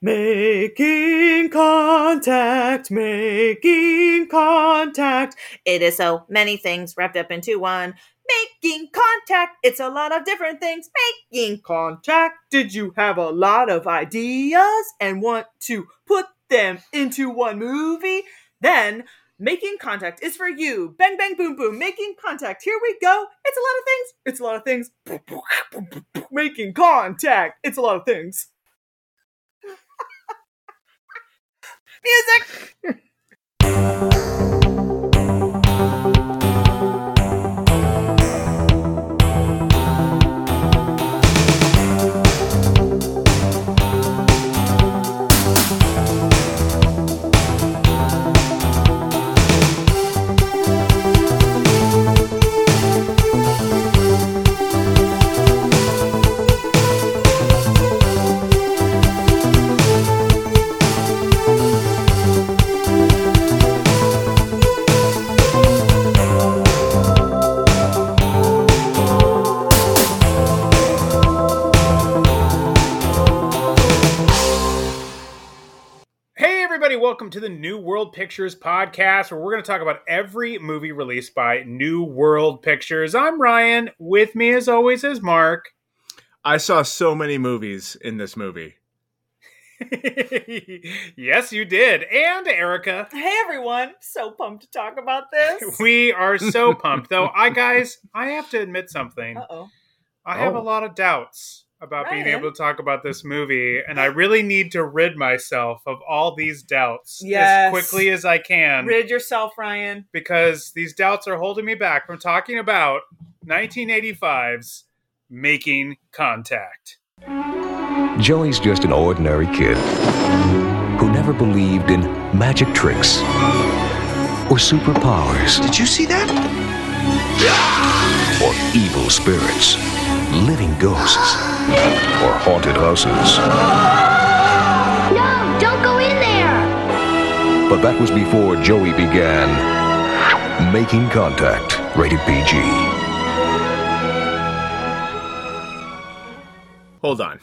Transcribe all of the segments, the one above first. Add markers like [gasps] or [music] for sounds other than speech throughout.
Making contact, making contact. It is so many things wrapped up into one. Making contact. It's a lot of different things. Making contact. Did you have a lot of ideas and want to put them into one movie? Then Making contact is for you. Bang, bang, boom, boom. Making contact. Here we go. It's a lot of things. It's a lot of things. [laughs] Making contact. It's a lot of things. Music. [laughs] welcome to the New World Pictures podcast, where we're going to talk about every movie released by New World Pictures. I'm Ryan. With me, as always, is Mark. [laughs] I saw so many movies in this movie. yes, you did. And Erica. Hey, everyone. So pumped to talk about this. [laughs] we are so pumped. Though, I, [laughs] guys, I have to admit something. Uh-oh. I have Oh. a lot of doubts about being able to talk about this movie, and I really need to rid myself of all these doubts Yes. as quickly as I can Rid yourself, Ryan. because these doubts are holding me back from talking about 1985's Making Contact. Joey's just an ordinary kid who never believed in magic tricks or superpowers Did you see that? or evil spirits, living ghosts, or haunted houses. No, don't go in there. But that was before Joey began making contact. Rated PG. Hold on.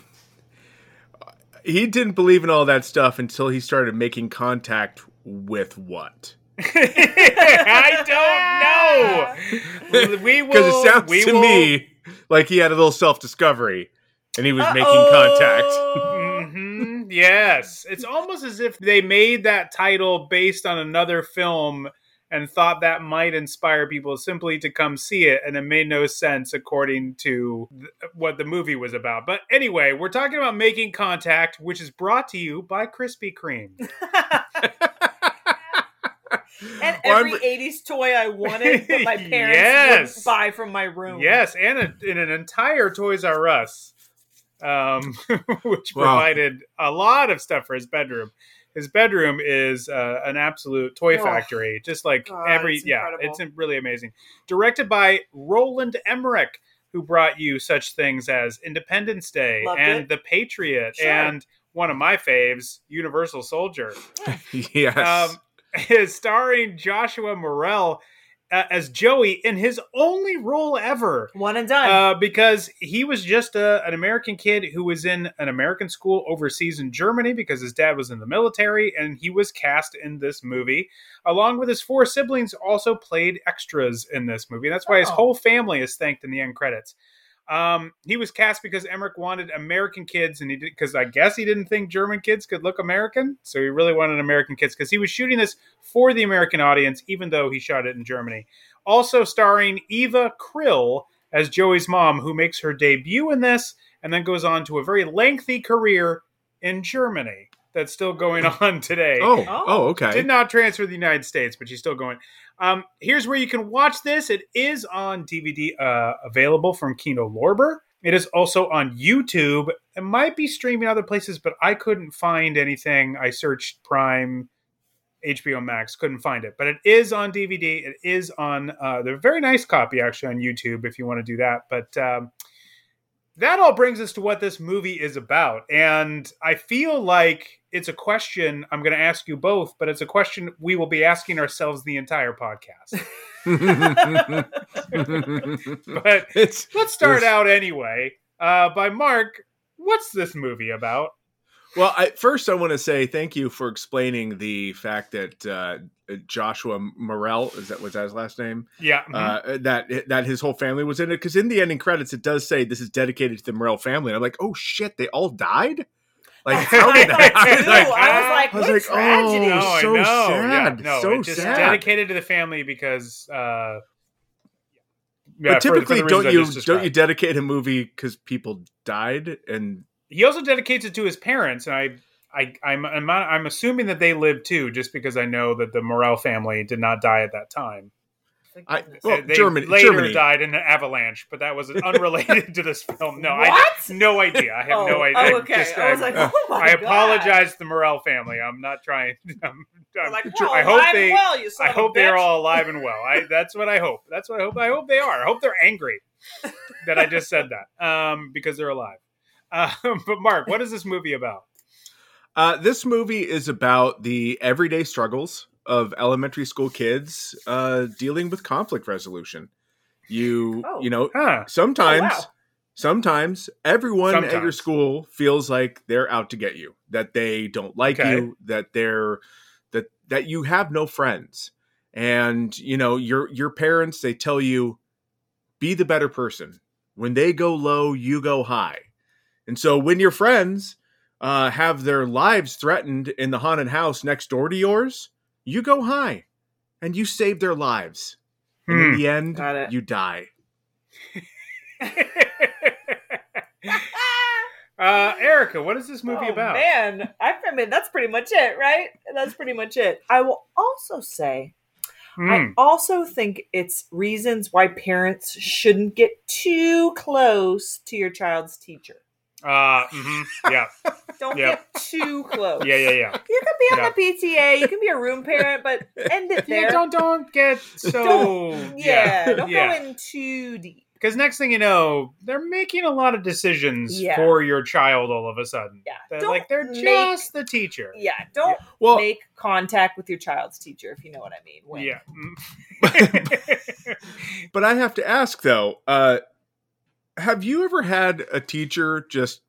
He didn't believe in all that stuff until he started making contact with what? [laughs] I don't know. [laughs] We will. Because it sounds we to will- me [laughs] like he had a little self discovery and he was making Uh-oh. contact. [laughs] Mhm, Yes, it's almost as if they made that title based on another film and thought that might inspire people simply to come see it, and it made no sense according to th- what the movie was about. But anyway, we're talking about making contact, which is brought to you by Krispy Kreme. [laughs] And every I'm- 80s toy I wanted, but my [laughs] parents Yes. wouldn't buy from my room. Yes, and a, in an entire Toys R Us, um, [laughs] which Wow. provided a lot of stuff for his bedroom. His bedroom is uh, an absolute toy Oh. factory, just like God, every it's yeah, it's really amazing. Directed by Roland Emmerich, who brought you such things as Independence Day Loved and it. The Patriot Sure. and one of my faves, Universal Soldier [laughs] yes. um, is starring Joshua Morrell uh, as Joey in his only role ever. One and done. Uh, because he was just a, an American kid who was in an American school overseas in Germany because his dad was in the military, and he was cast in this movie, along with his four siblings, also played extras in this movie. That's why his Oh. whole family is thanked in the end credits. Um, he was cast because Emmerich wanted American kids, and he did because I guess he didn't think German kids could look American, so he really wanted American kids because he was shooting this for the American audience, even though he shot it in Germany. Also starring Eva Kryll as Joey's mom, who makes her debut in this and then goes on to a very lengthy career in Germany that's still going [laughs] on today. oh, Oh. oh, okay. Did not transfer to the United States, but she's still going. Um, here's where you can watch this. It is on DVD, uh, available from Kino Lorber. It is also on YouTube. It might be streaming other places, but I couldn't find anything. I searched Prime, HBO Max, couldn't find it. But it is on DVD. It is on uh, the very nice copy actually on YouTube if you want to do that. But um, that all brings us to what this movie is about. And I feel like it's a question I'm going to ask you both, but it's a question we will be asking ourselves the entire podcast. [laughs] [laughs] but it's let's start Yes. out anyway uh, by Mark. What's this movie about? Well, I, first I want to say thank you for explaining the fact that uh, Joshua Morrell is that was that his last name? Yeah. mhm. Uh, that that his whole family was in it because in the ending credits it does say this is dedicated to the Morrell family. And I'm like, oh shit, they all died. Like [laughs] how did that? I was like, I was like, I was what like, tragedy. oh, no, so know. sad. Yeah, no, So it's just sad. dedicated to the family because. Uh, yeah, but for- for typically, don't you don't you dedicate a movie because people died and He also dedicates it to his parents, and I. I, I'm, I'm I'm assuming that they lived too, just because I know that the Morrell family did not die at that time. I- well, they Germany- later Germany. died in an avalanche, but that was [laughs] unrelated to this film. No, I What? have no idea. I have oh, no idea. Oh, okay. Just, I was I'm- like, oh my I God. apologize to the Morrell family. I'm not trying. [laughs] I'm, I'm- like, I hope they. and well, you son I of a hope they're all alive and well. I that's what I hope. That's what I hope. I hope they are. I hope they're angry that I just said that um, because they're alive. [laughs] Um, but Mark, what is this movie about? Uh, this movie is about the everyday struggles of elementary school kids uh, dealing with conflict resolution. You, Oh. you know, Huh? sometimes, Oh, wow. sometimes everyone at your school feels like they're out to get you, that they don't like Okay. you, that they're that that you have no friends, and you know your your parents they tell you be the better person. When they go low, you go high, and so when your friends uh, have their lives threatened in the haunted house next door to yours, you go high, and you save their lives. And in Hmm. the end, you die. [laughs] uh, Erica, what is this movie oh, about? Man, I I mean that's pretty much it, right? That's pretty much it. I will also say Hmm. I also think it's reasons why parents shouldn't get too close to your child's teacher. Uh, mm-hmm. yeah, [laughs] Don't Yeah. get too close. yeah, yeah, yeah. You can be on Yeah. the PTA, you can be a room parent, but end it [laughs] there. Yeah, don't don't get [laughs] so Don't- yeah, don't yeah. go in too deep. Because next thing you know, they're making a lot of decisions Yeah. for your child all of a sudden. Yeah, They're don't like they're make- just the teacher. Yeah, don't Well, make contact with your child's teacher if you know what I mean. When. Yeah. But I have to ask though, uh, have you ever had a teacher just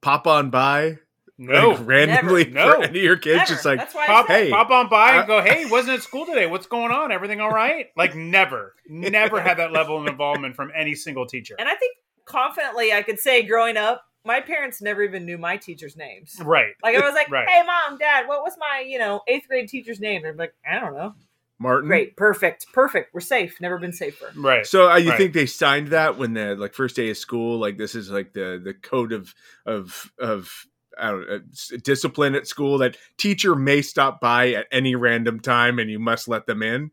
pop on by no. like, randomly Never. for No. any of your kids? Never. Just like, Pop, Hey, pop on by I- and uh, go, hey, [laughs] wasn't at school today? What's going on? Everything all right? Like, never, never had that level of involvement from any single teacher. and I think confidently I could say growing up, my parents never even knew my teachers' names. Right. Like I was like, Right. "Hey, mom, dad, what was my you know eighth grade teacher's name?" They're like, "I don't know." Martin. Great, perfect, perfect. We're safe. Never been safer. Right. So uh, you Right. think they signed that when the like first day of school? Like this is like the the code of of of I don't know, discipline at school that teacher may stop by at any random time and you must let them in.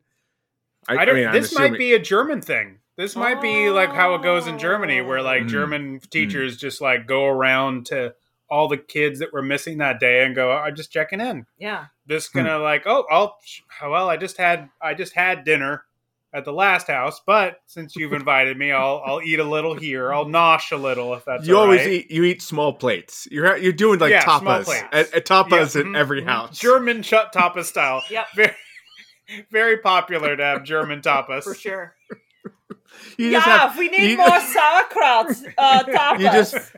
I don't. I'm this might be a German thing. This might be like how it goes in Germany, where like Mm. German teachers just like go around to all the kids that were missing that day and go, "I'm just checking in." Yeah. Just Hmm. gonna like, oh, I'll. Well, I just had I just had dinner at the last house, but since you've [laughs] invited me, I'll I'll eat a little here. I'll nosh a little if that's you all always right. eat you eat small plates. You're you're doing like Yeah, tapas at, at tapas Yeah, in every mhm. house. German shut tapas style. [laughs] Yep. Very, very popular to have German [laughs] tapas For sure. You yeah, just have we need you- more sauerkraut. Uh, tapas. You just-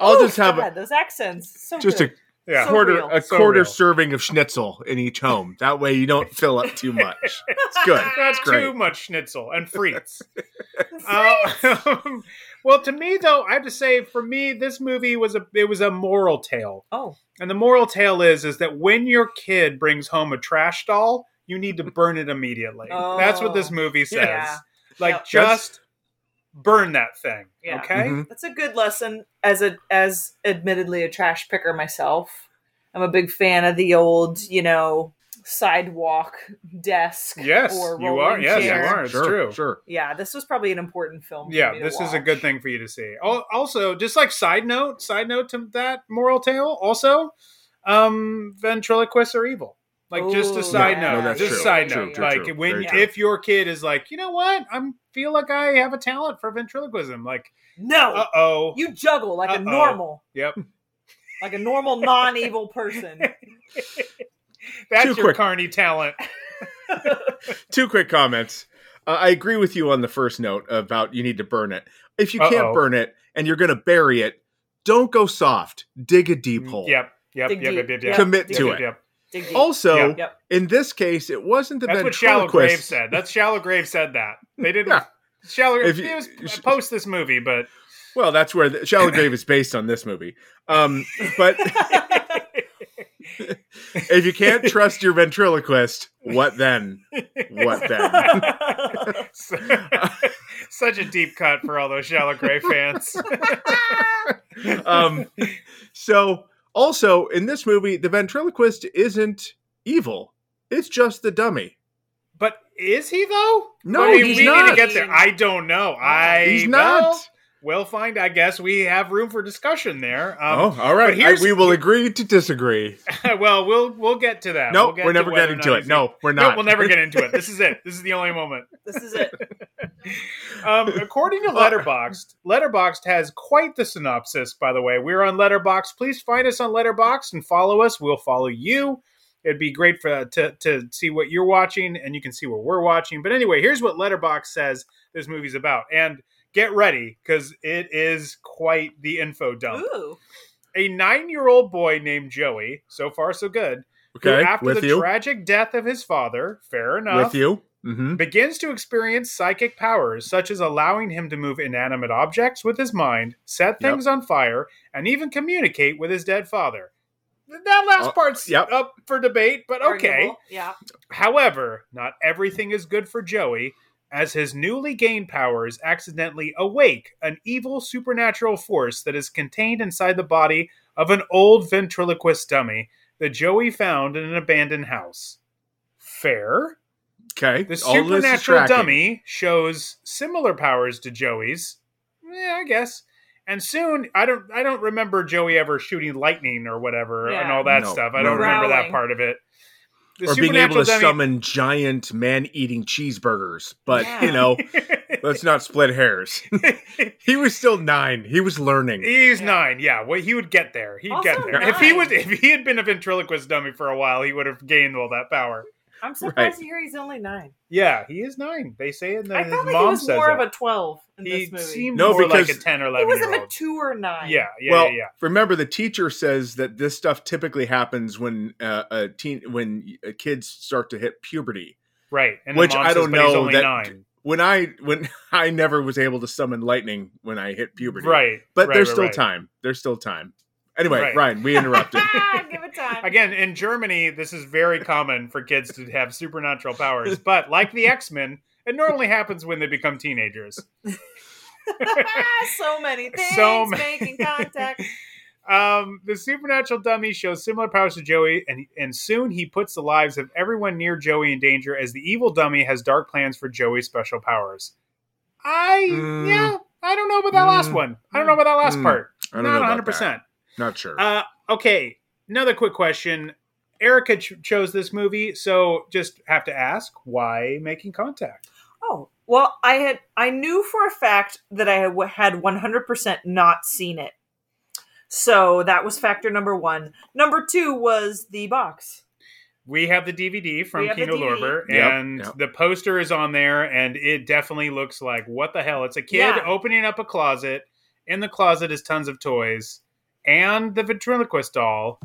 I'll Ooh, just have God, those accents. So just a good. Yeah. So quarter real. a So quarter real. serving of schnitzel in each home. That way you don't fill up too [laughs] much. It's good. [laughs] That's great. too much schnitzel and frites. [laughs] Um, well, to me though, I have to say, for me, this movie was a it was a moral tale, oh, and the moral tale is is that when your kid brings home a trash doll, you need to burn it immediately. That's what this Oh, movie says. yeah. Like Yep. just burn that thing. Yeah. Okay. Mhm. that's a good lesson. As a as admittedly a trash picker myself, I'm a big fan of the old, you know, sidewalk desk. Yes, or you are. rolling Yes, you are. It's sure, true. Sure. Yeah, this was probably an important film. for Yeah, me to this is a good thing for you to see. Al- Also, just like side note, side note to that moral tale. Also, um, ventriloquists are evil. Like just a side yeah. note, No, that's just true. side True, note. true, like true. when if your kid is like, you know what, I'm feel like I have a talent for ventriloquism. Like, No, uh oh, you juggle like Uh-oh. a normal, yep, like a normal non-evil person. [laughs] that's Too your quick. carny talent. [laughs] Two quick comments. Uh, I agree with you on the first note about you need to burn it. If you Uh-oh. can't burn it and you're going to bury it, don't go soft. Dig a deep hole. Yep, Yep, Dig yep, yep, deep. yep, yep. Commit Dig to deep. it. Yep. Dig deep. Also, Yeah. Yep. in this case, it wasn't the ventriloquist. That's what Shallow Grave said. That's Shallow Grave said that. They didn't. Yeah. Shallow If Grave you- it was post this movie, but Well, that's where the, Shallow Grave is based on this movie. Um, but [laughs] if you can't trust your ventriloquist, what then? What then? [laughs] such a deep cut for all those Shallow Grave fans. [laughs] um, so also in this movie, the ventriloquist isn't evil. It's just the dummy. but is he though? No, I mean, he's we need not. to get there. I don't know. I He's not. well, we'll find. I guess we have room for discussion there. Um, oh, all right. I- we will agree to disagree. [laughs] well, we'll we'll get to that. No, We'll get we're never getting or to not it. No, we're No, not. we'll never get into it. [laughs] This is it. This is the only moment. this is it. [laughs] Um, according to Letterboxd, Letterboxd has quite the synopsis. By the way, we're on Letterboxd. Please find us on Letterboxd and follow us. We'll follow you. It'd be great for to to see what you're watching, and you can see what we're watching. But anyway, here's what Letterboxd says this movie's about, and get ready because it is quite the info dump. Ooh. A nine-year-old boy named Joey. So far, so good. who, Okay, after with the you. tragic death of his father, fair enough, with you. hmm begins to experience psychic powers, such as allowing him to move inanimate objects with his mind, set things on fire, and even communicate with his dead father. That last Uh, part's yep. up for debate, but okay. Arguable. Yeah. However, not everything is good for Joey, as his newly gained powers accidentally awake an evil supernatural force that is contained inside the body of an old ventriloquist dummy that Joey found in an abandoned house. Fair. Okay. The all supernatural dummy shows similar powers to Joey's. Yeah, I guess. And soon, I don't, I don't remember Joey ever shooting lightning or whatever and all that No, stuff. I don't no. remember that part of it. The or being able to supernatural dummy- summon giant man-eating cheeseburgers. But Yeah. you know, [laughs] let's not split hairs. [laughs] he was still nine. He was learning. He's Yeah. nine. Yeah, well, he would get there. He'd Also get there. If he was, if he had been a ventriloquist dummy for a while, he would have gained all that power. I'm [laughs] surprised Right. to hear he's only nine. Yeah, he is nine. They say it. In the, I his thought mom he was says more that. of a twelve in He this movie. seemed No, more like a ten or eleven. he was year a old. mature nine. Yeah, yeah, well, yeah, yeah. remember the teacher says that this stuff typically happens when uh, a teen when uh, kids start to hit puberty. Right. And the Which mom I don't "But he's know only that- nine. When I when [laughs] I never was able to summon lightning when I hit puberty. Right. But right, there's right, still right. time. There's still time. Anyway, Right. Ryan, we interrupted. [laughs] Give it time. Again, in Germany, this is very common for kids to have supernatural powers. But like the X Men, it normally happens when they become teenagers. [laughs] so many things So ma- making contact. [laughs] Um, the supernatural dummy shows similar powers to Joey, and and soon he puts the lives of everyone near Joey in danger as the evil dummy has dark plans for Joey's special powers. I Mm. yeah, I don't know about that last Mm. one. I don't know about that last Mm. part. I don't Not know 100. percent Not sure. Uh, okay, another quick question. Erica ch- chose this movie, so just have to ask why making contact. Oh well, I had I knew for a fact that I had- had 100% not seen it. So that was factor number one. Number two was the box. We have the DVD from We have Kino DVD. Lorber, Yep, and yep. the poster is on there, and it definitely looks like what the hell? It's a kid Yeah. opening up a closet. In the closet is tons of toys and the ventriloquist doll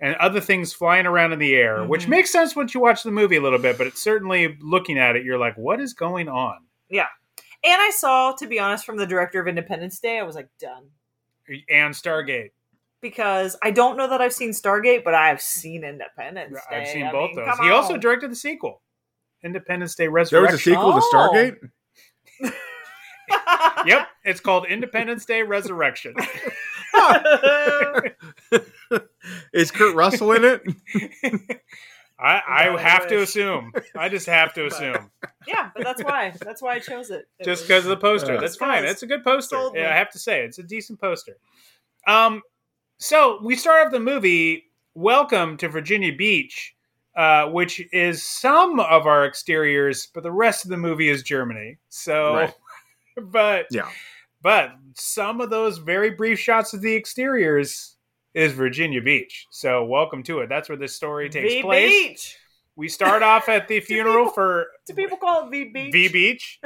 and other things flying around in the air, which Mhm. makes sense once you watch the movie a little bit, but it's certainly looking at it, you're like, what is going on? Yeah. And I saw, to be honest, from the director of Independence Day, I was like, done. And Stargate. Because I don't know that I've seen Stargate, but I've seen Independence Day. I've seen I both mean, those. come He also directed the sequel, Independence Day Resurrection. there was a sequel to Oh. Stargate. [laughs] Yep, it's called Independence Day Resurrection. [laughs] [laughs] Is Kurt Russell in it? [laughs] I, I God, I have to assume. I just have to [laughs] assume. yeah, but that's why. That's why I chose it. It just was- because of the poster. Uh, That's fine. That's a good poster. Yeah, I have to say it's a decent poster. Um, so we start off the movie. Welcome to Virginia Beach, uh, which is some of our exteriors, but the rest of the movie is Germany. So, Right. but Yeah. But some of those very brief shots of the exteriors is Virginia Beach. So welcome to it. That's where this story takes V place. Beach. We start off at the [laughs] funeral people- for Do people call it V Beach? V Beach.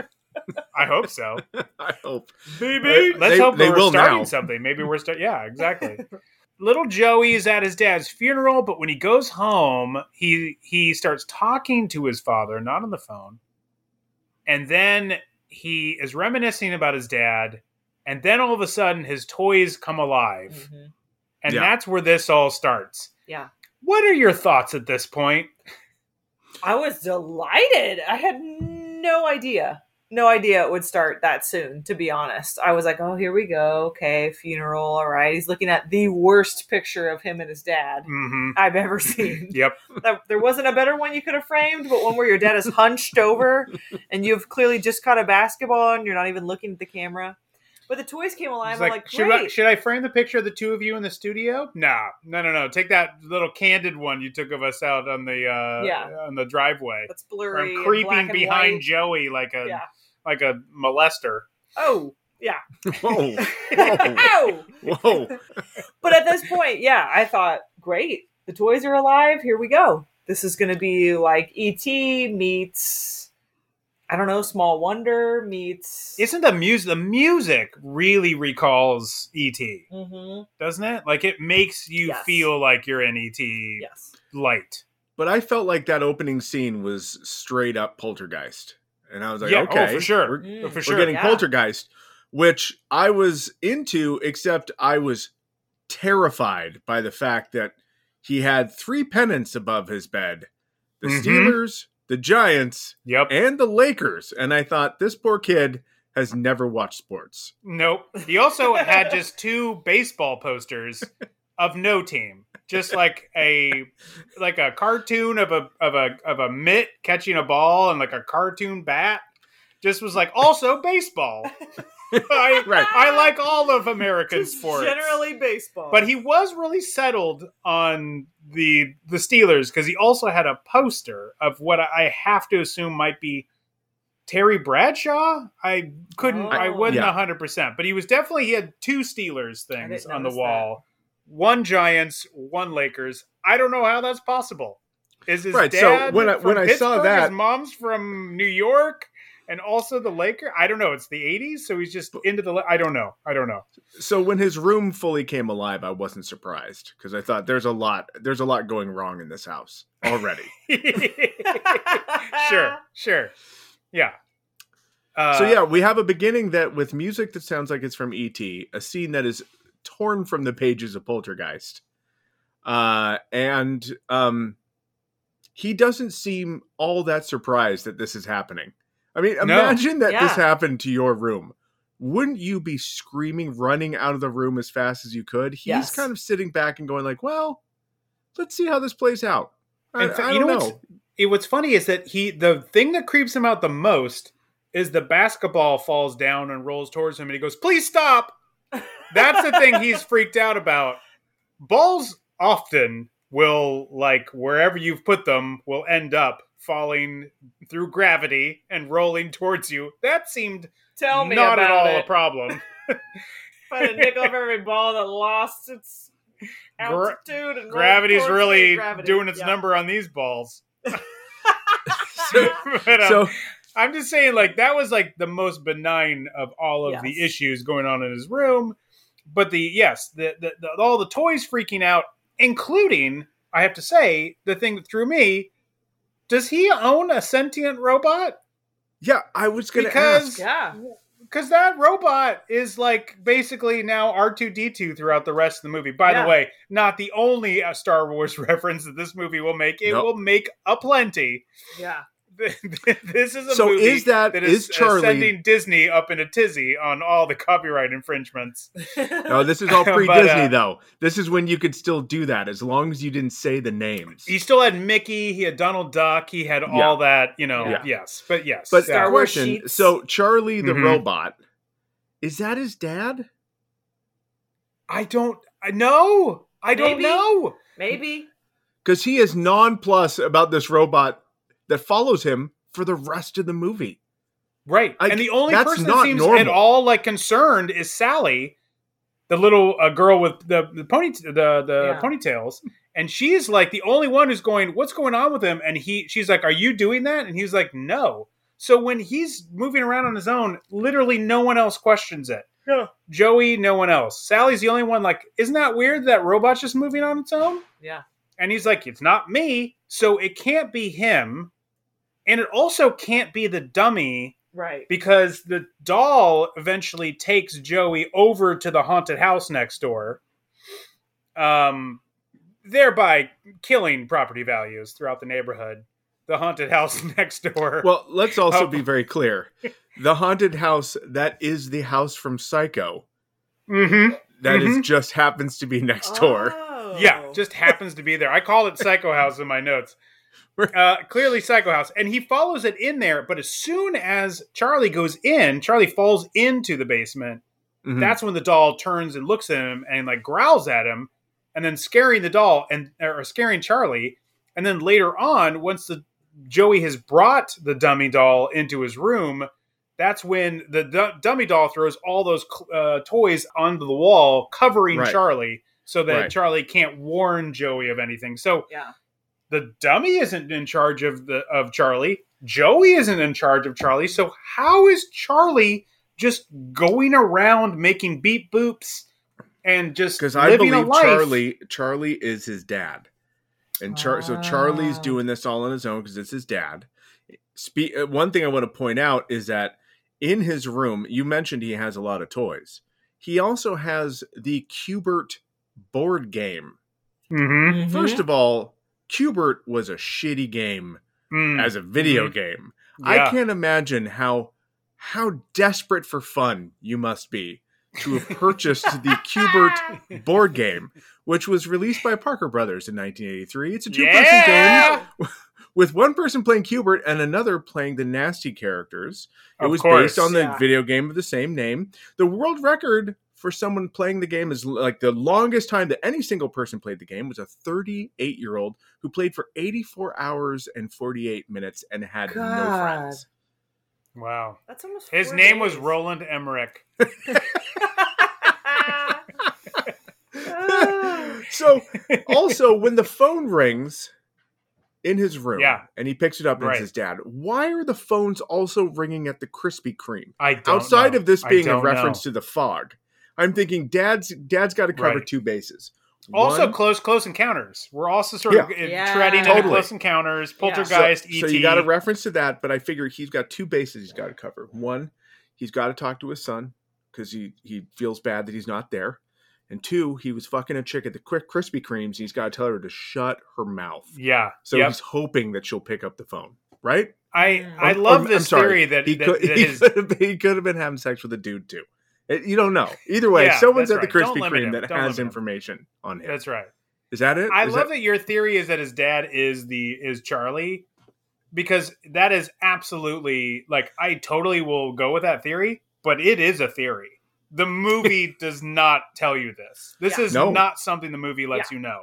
I hope so. [laughs] I hope. V They- Let's they- hope they we're will starting now. something. Maybe we're start. Yeah, exactly. little Joey is at his dad's funeral, but when he goes home, he he starts talking to his father, not on the phone. And then he is reminiscing about his dad, and then all of a sudden his toys come alive. Mhm. And Yeah. that's where this all starts. Yeah. What are your thoughts at this point? I was delighted. I had no idea. No idea it would start that soon, to be honest. I was like, oh, here we go. Okay, funeral. All right. He's looking at the worst picture of him and his dad hmm I've ever seen. [laughs] Yep. [laughs] There wasn't a better one you could have framed, but one where your dad is hunched over and you've clearly just caught a basketball and you're not even looking at the camera. But the toys came alive. It's I'm like, like, should I, should I frame the picture of the two of you in the studio? Nah, no, no, no. Take that little candid one you took of us out on the uh, Yeah. on the driveway. That's blurry. I'm and creeping black and behind white. Joey like a Yeah. like a molester. Oh, yeah. [laughs] Whoa, [laughs] whoa, whoa! [laughs] But at this point, yeah, I thought, great, the toys are alive. Here we go. This is going to be like ET meets, I don't know, Small Wonder meets. Isn't the music the music really recalls ET, hmm doesn't it? Like it makes you Yes. feel like you're in ET Yes. light. But I felt like that opening scene was straight up poltergeist, and I was like, yeah, okay, oh, for sure, we're, Mm. Oh, for we're getting Yeah. poltergeist, which I was into, except I was terrified by the fact that he had three pennants above his bed: the Mhm. Steelers, the Giants, Yep. and the Lakers. And I thought this poor kid has never watched sports. Nope. He also [laughs] had just two baseball posters of no team. Just like a like a cartoon of a of a of a mitt catching a ball and like a cartoon bat. Just was like also baseball. [laughs] I, [laughs] Right. I like all of American Just sports. Generally baseball. but he was really settled on the the Steelers because he also had a poster of what I have to assume might be Terry Bradshaw. I couldn't. I Oh. wasn't Yeah. hundred percent, but he was definitely he had two Steelers things on the notice wall. One Giants, one Lakers. I don't know how that's possible. Is his Right, so dad when I- from when I saw Pittsburgh? that- his mom's from New York, and also the Laker? I don't know. It's the '80s, so he's just into the. I don't know. I don't know. So when his room fully came alive, I wasn't surprised because I thought there's a lot there's a lot going wrong in this house already. [laughs] [laughs] sure, sure, yeah. Uh, so yeah, we have a beginning that with music that sounds like it's from ET, a scene that is torn from the pages of Poltergeist. Uh and um he doesn't seem all that surprised that this is happening. I mean, No. imagine that this happened to your room. Wouldn't you be screaming, running out of the room as fast as you could? He's Yes. kind of sitting back and going like, "Well, let's see how this plays out." I, In fact, I you don't know know. what's- it- what's funny is that he the thing that creeps him out the most is the basketball falls down and rolls towards him, and he goes, "Please stop." [laughs] That's the thing he's freaked out about. Balls often will like wherever you've put them will end up falling through gravity and rolling towards you. That seemed Tell me not about at all it. a problem. [laughs] Find a nickel for every ball that lost its altitude. and Gravity's really Gravity, doing its yeah. number on these balls. [laughs] So, But, um, so I'm just saying, like that was like the most benign of all of the issues going on in his room. But the yes, the, the, the all the toys freaking out, including I have to say the thing that threw me. Does he own a sentient robot? yeah, I was going to Because ask. Yeah. because that robot is like basically now R two D two throughout the rest of the movie. By Yeah. the way, not the only uh, Star Wars [laughs] reference that this movie will make. It Nope. will make a plenty. Yeah. [laughs] this is a So movie is that- that is is, Charlie- sending Disney up in a tizzy on all the copyright infringements. [laughs] No, this is all [laughs] But, pre Disney uh, though. This is when you could still do that as long as you didn't say the names. He still had Mickey, he had Donald Duck, he had all that, you know. Yeah. Yes, but yes, But Star. Wars question: sheets. So Charlie the Mhm. robot, is that his dad? I don't. I know. I don't Maybe. know. Maybe. Because he is nonplus about this robot that follows him for the rest of the movie. Right, I- and the only that's person that not seems at all like concerned is Sally, the little uh, girl with the the pony the the Yeah. ponytails, and she's like the only one who's going, "What's going on with him?" And he, she's like, "Are you doing that?" And he's like, "No." So when he's moving around on his own, literally no one else questions it. No. Joey, no one else. Sally's the only one. Like, isn't that weird that robot's just moving on its own? Yeah. And he's like, it's not me, so it can't be him, and it also can't be the dummy Right. because the doll eventually takes Joey over to the haunted house next door, um, thereby killing property values throughout the neighborhood. The haunted [laughs] house next door. Well, let's also Oh. be very clear. The haunted house that is the house from Psycho. mm-hmm. That is Mhm. just happens to be next door. Oh. Yeah, just happens to be there. I call it Psycho House in my notes. [laughs] Uh, clearly, Psycho House, and he follows it in there. But as soon as Charlie goes in, Charlie falls into the basement. Mhm. That's when the doll turns and looks at him and like growls at him, and then scaring the doll and or scaring Charlie. And then later on, once the Joey has brought the dummy doll into his room, that's when the du- dummy doll throws all those uh, toys onto the wall, covering Right. Charlie, so that Right. Charlie can't warn Joey of anything. So Yeah. The dummy isn't in charge of the of Charlie. Joey isn't in charge of Charlie. So how is Charlie just going around making beep boops and just because I living believe a life? Charlie Charlie is his dad, and Char- so Charlie's Ah. doing this all on his own because it's his dad. Spe- uh, one thing I want to point out is that in his room, you mentioned he has a lot of toys. He also has the Q*bert board game. Mm-hmm. First of all, Q*bert was a shitty game mm. as a video mm-hmm. game. I can't imagine how how desperate for fun you must be to have purchased the [laughs] Q*bert board game, which was released by Parker Brothers in 1983. It's a two-person Yeah! game [laughs] with one person playing Q*bert and another playing the nasty characters. It Of was course. based on the Yeah. video game of the same name. The world record for someone playing the game is like the longest time that any single person played the game was a 38 year old who played for 84 hours and 48 minutes and had no friends. Wow. That's almost. His four name was. Roland Emmerich. [laughs] [laughs] so also when the phone rings in his room Yeah. and he picks it up and Right. it's his dad why are the phones also ringing at the krispy kreme I don't outside know. of this being a reference know. to the fog i'm thinking dad's dad's got to cover Right. two bases Also, One, close close encounters. We're also sort of Yeah. uh, Yeah. treading into close encounters, poltergeist, E so, ET. so you got a reference to that but i figure he's got two bases he's got to cover one he's got to talk to his son because he he feels bad that he's not there and two he was fucking a chick at the quick krispy kremes he's got to tell her to shut her mouth yeah. so Yep. he's hoping that she'll pick up the phone right I Mm. I Or- love or- this theory that, he that, could, that he, his could have been, he could have been having sex with a dude too. It- you don't know. Either way, Yeah, someone's at the right. Don't Krispy Kreme that Don't has limit him. information on him. that's right. Is that it? I Is love that your theory is that his dad is the is Charlie because that is absolutely like I totally will go with that theory, but it is a theory. The movie [laughs] does not tell you this. This Yeah. is No. not something the movie lets you know.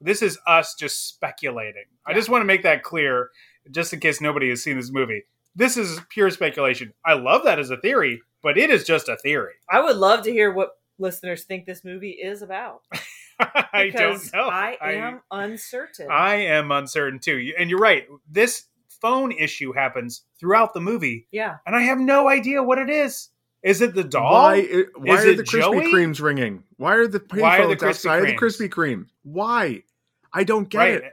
This is us just speculating. I just want to make that clear just in case nobody has seen this movie. This is pure speculation. I love that as a theory, but it is just a theory. I would love to hear what listeners think this movie is about. [laughs] I don't know. I am uncertain. I am uncertain too. And you're right. This phone issue happens throughout the movie, yeah. and I have no idea what it is. Is it the doll? Why, i- why Is are it the Krispy Kremes ringing? Why are the Why the payphones Krispy outside of the Kremes? Krispy Kreme? Why? I don't get right. it.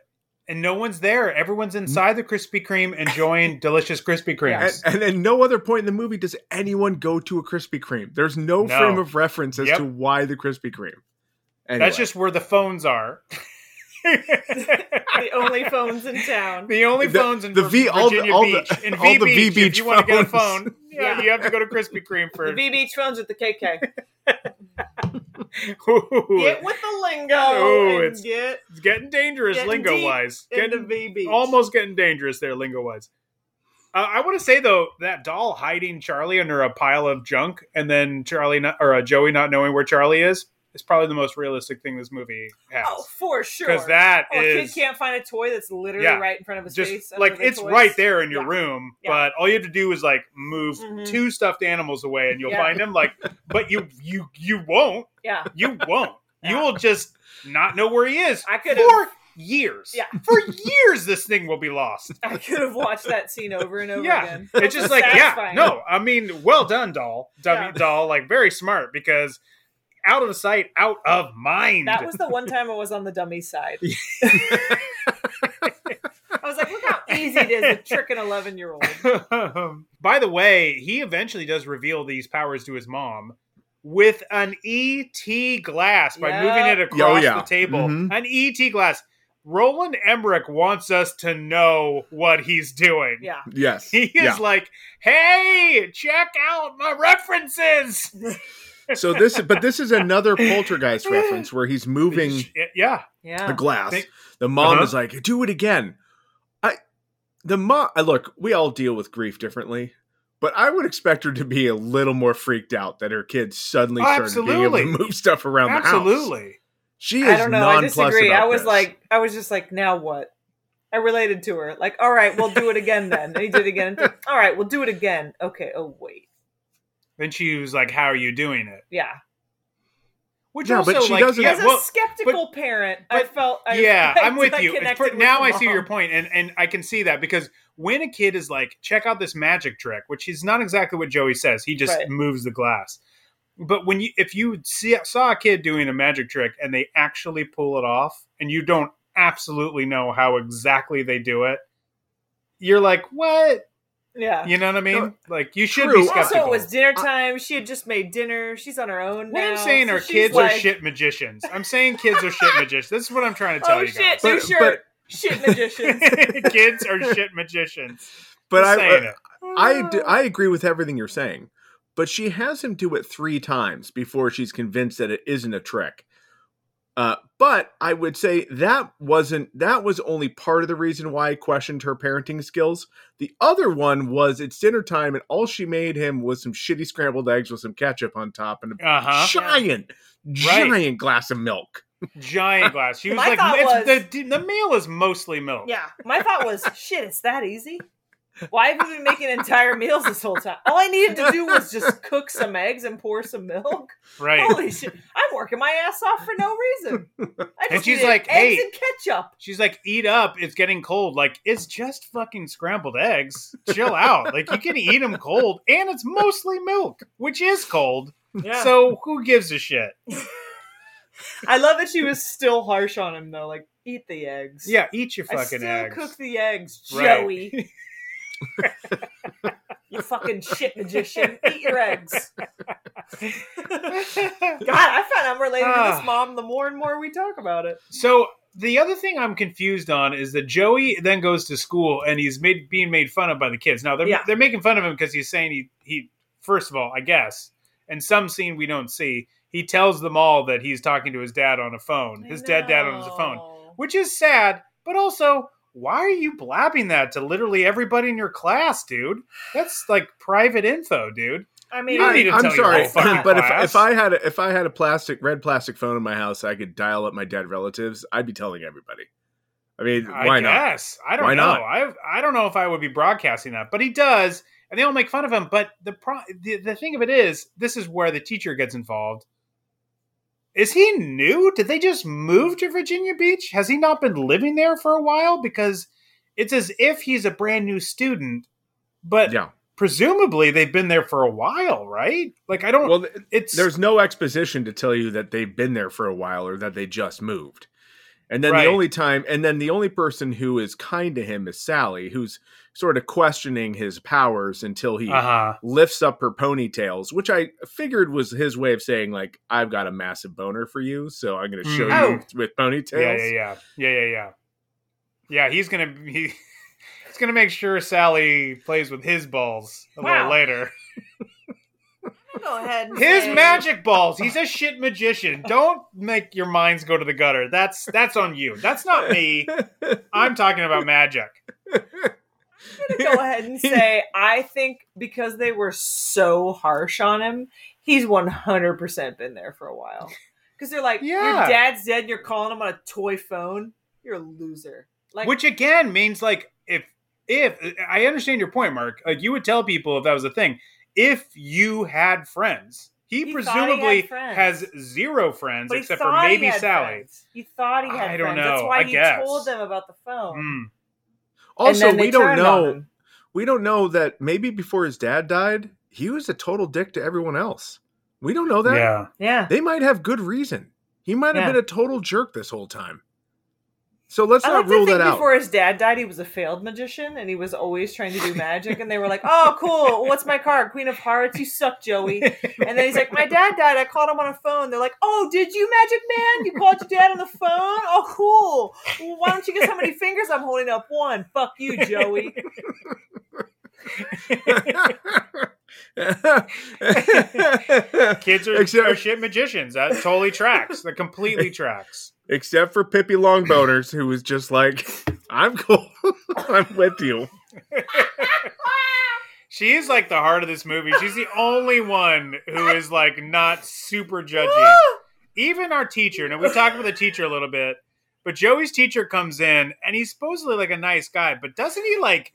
And no one's there. Everyone's inside the Krispy Kreme enjoying [laughs] delicious Krispy And, Kremes. and at no other point in the movie does anyone go to a Krispy Kreme. There's no, No. frame of reference as Yep. to why the Krispy Kreme. Anyway. That's just where the phones are. The only [laughs] phones in town. The only The- phones in the Vir- V- all the- Virginia all the- Beach. in all V the V Beach, if Beach you want to get a phones. phone, yeah, you have to go to Krispy Kreme for. The Beach phones with the KK. Ooh, Get with the lingo Oh, and it's get it's getting dangerous lingo wise. Getting V Beach. almost getting dangerous there lingo wise. Uh, I want to say though that doll hiding Charlie under a pile of junk, and then Charlie not, or uh, Joey not knowing where Charlie is, is probably the most realistic thing this movie has. Oh, for sure. Because that oh, a kid can't find a toy that's literally Yeah. right in front of his face. just under like it's toys. right there in your Yeah. room, Yeah. but all you have to do is like move Mhm. two stuffed animals away, and you'll find them. Like, but you you you won't. Yeah. You won't. [laughs] You will just not know where he is I could for years. Yeah. For years, this thing will be lost. [laughs] I could have watched that scene over and over yeah. again. It's just like, yeah, no, I mean, well done, doll. Dummy Yeah. doll, like very smart because out of sight, out of mind. That was the one time I was on the dummy side. [laughs] I was like, look how easy it is to trick an 11 year old. By the way, he eventually does reveal these powers to his mom with an ET glass by Yeah. moving it across Oh, yeah. the table. Mhm. An ET glass. Roland Emmerich wants us to know what he's doing. Yeah. Yes. He is yeah. like, "Hey, check out my references." [laughs] So this, but this is another poltergeist [laughs] reference where he's moving yeah, Yeah. the glass. Think- the mom Uh-huh. is like, "Do it again." I, the mom. I look, we all deal with grief differently, but I would expect her to be a little more freaked out that her kids suddenly Oh, started being able to move stuff around the house. absolutely. She is I don't know. I disagree. I was this. like, I was just like, now what? I related to her. Like, all right, we'll do it again then. And he did it again. All right, we'll do it again. Okay. Oh wait. Then she was like, "How are you doing it?" Yeah. Which Yeah, also, but she like, doesn't- As a well, skeptical parent, I felt. I, yeah, [laughs] I, I'm with I you. connected with now I see your point, and and I can see that because when a kid is like, check out this magic trick, which is not exactly what Joey says. He just Right. moves the glass. But when you, if you see, saw a kid doing a magic trick and they actually pull it off, and you don't absolutely know how exactly they do it, you're like, what? Yeah. You know what I mean? No, like you should true. be Also, Also, it was dinner time. She had just made dinner. She's on her own what now. I'm saying so are kids like, are shit magicians. I'm saying kids are shit magicians. This is what I'm trying to [laughs] oh, tell Oh you shit! guys. New But- [laughs] Shit magicians. [laughs] kids are shit magicians. but Just I, saying uh, it. I, d- I agree with everything you're saying, but she has him do it three times before she's convinced that it isn't a trick. Uh, but I would say that wasn't that was only part of the reason why I questioned her parenting skills. The other one was it's dinner time and all she made him was some shitty scrambled eggs with some ketchup on top and a Uh huh. giant, giant glass of milk. Giant [laughs] glass. She was My like, it's, was- the the meal is mostly milk. Yeah. My thought was, shit, it's that easy. Why have you been making entire meals this whole time? All I needed to do was just cook some eggs and pour some milk. Right. Holy shit! I'm working my ass off for no reason. I just And she's needed like, eggs "Hey." and ketchup. She's like, eat up. It's getting cold. Like, it's just fucking scrambled eggs. Chill out. Like, you can eat them cold, and it's mostly milk, which is cold. Yeah. So who gives a shit? [laughs] I love that she was still harsh on him though. Like, eat the eggs. Yeah, eat your I fucking still eggs. cook the eggs, Right. [laughs] [laughs] You fucking shit magician. Eat your eggs. [laughs] God, I find I'm related to Ah. this mom the more and more we talk about it. So the other thing I'm confused on is that Joey then goes to school and he's made being made fun of by the kids. Now they're Yeah. they're making fun of him because he's saying he he first of all, I guess, in some scene we don't see, he tells them all that he's talking to his dad on a phone, his dead dad on his phone, which is sad, but also. Why are you blabbing that to literally everybody in your class, dude? That's like private info, dude. I You mean, don't need to I'm tell your sorry, whole [laughs] but if, class. if I had a, if I had a plastic red plastic phone in my house, I could dial up my dead relatives. I'd be telling everybody. I mean, why I not? I don't Why know. not? I I don't know if I would be broadcasting that, but he does, and they all make fun of him. But the pro- the, the thing of it is, this is where the teacher gets involved. Is he new? Did they just move to Virginia Beach? Has he not been living there for a while? Because it's as if he's a brand new student, but Yeah. presumably they've been there for a while, right? Like I don't. Well, it's there's no exposition to tell you that they've been there for a while or that they just moved. And then Right. the only time, and then the only person who is kind to him is Sally, who's sort of questioning his powers until he uh huh. lifts up her ponytails, which I figured was his way of saying like, "I've got a massive boner for you, so I'm going to show Mm. you with ponytails." Yeah, yeah, yeah, yeah, yeah, yeah. Yeah, he's gonna he, [laughs] he's gonna make sure Sally plays with his balls a little later. [laughs] go ahead. And His say- magic balls. He's a shit magician. Don't make your minds go to the gutter. That's that's on you. That's not me. I'm talking about magic. I'm gonna go ahead and [laughs] say I think because they were so harsh on him, he's 100% been there for a while. Because they're like, Yeah. your dad's dead, and you're calling him on a toy phone. You're a loser. Like, Which again means like if if I understand your point, Mark, like you would tell people if that was a thing, if you had friends, He, He thought he presumably friends. has zero friends But except for thought he maybe Sally. friends. He thought he had I don't friends. That's know. why I he guess. told them about the phone. Hmm. Also, and then they we don't know. We don't know that maybe before his dad died, he was a total dick to everyone else. We don't know that. Yeah. Yeah. They might have good reason. He might have Yeah. been a total jerk this whole time. So let's I not like rule think that out. before his dad died, he was a failed magician and he was always trying to do magic. And they were like, "Oh, cool! What's my card? Queen of Hearts. You suck, Joey." And then he's like, "My dad died. I called him on a phone." They're like, "Oh, did you, Magic Man? You called your dad on the phone? Oh, cool. Well, why don't you guess how many fingers I'm holding up? One. Fuck you, Joey." [laughs] [laughs] Kids are, Except- are shit magicians. That totally tracks. That completely tracks. Except for Pippi Longboners, who was just like, I'm cool. [laughs] I'm with you. She is like the heart of this movie. She's the only one who is like not super judgy. Even our teacher, now we talked about the teacher a little bit, but Joey's teacher comes in and he's supposedly like a nice guy, but doesn't he like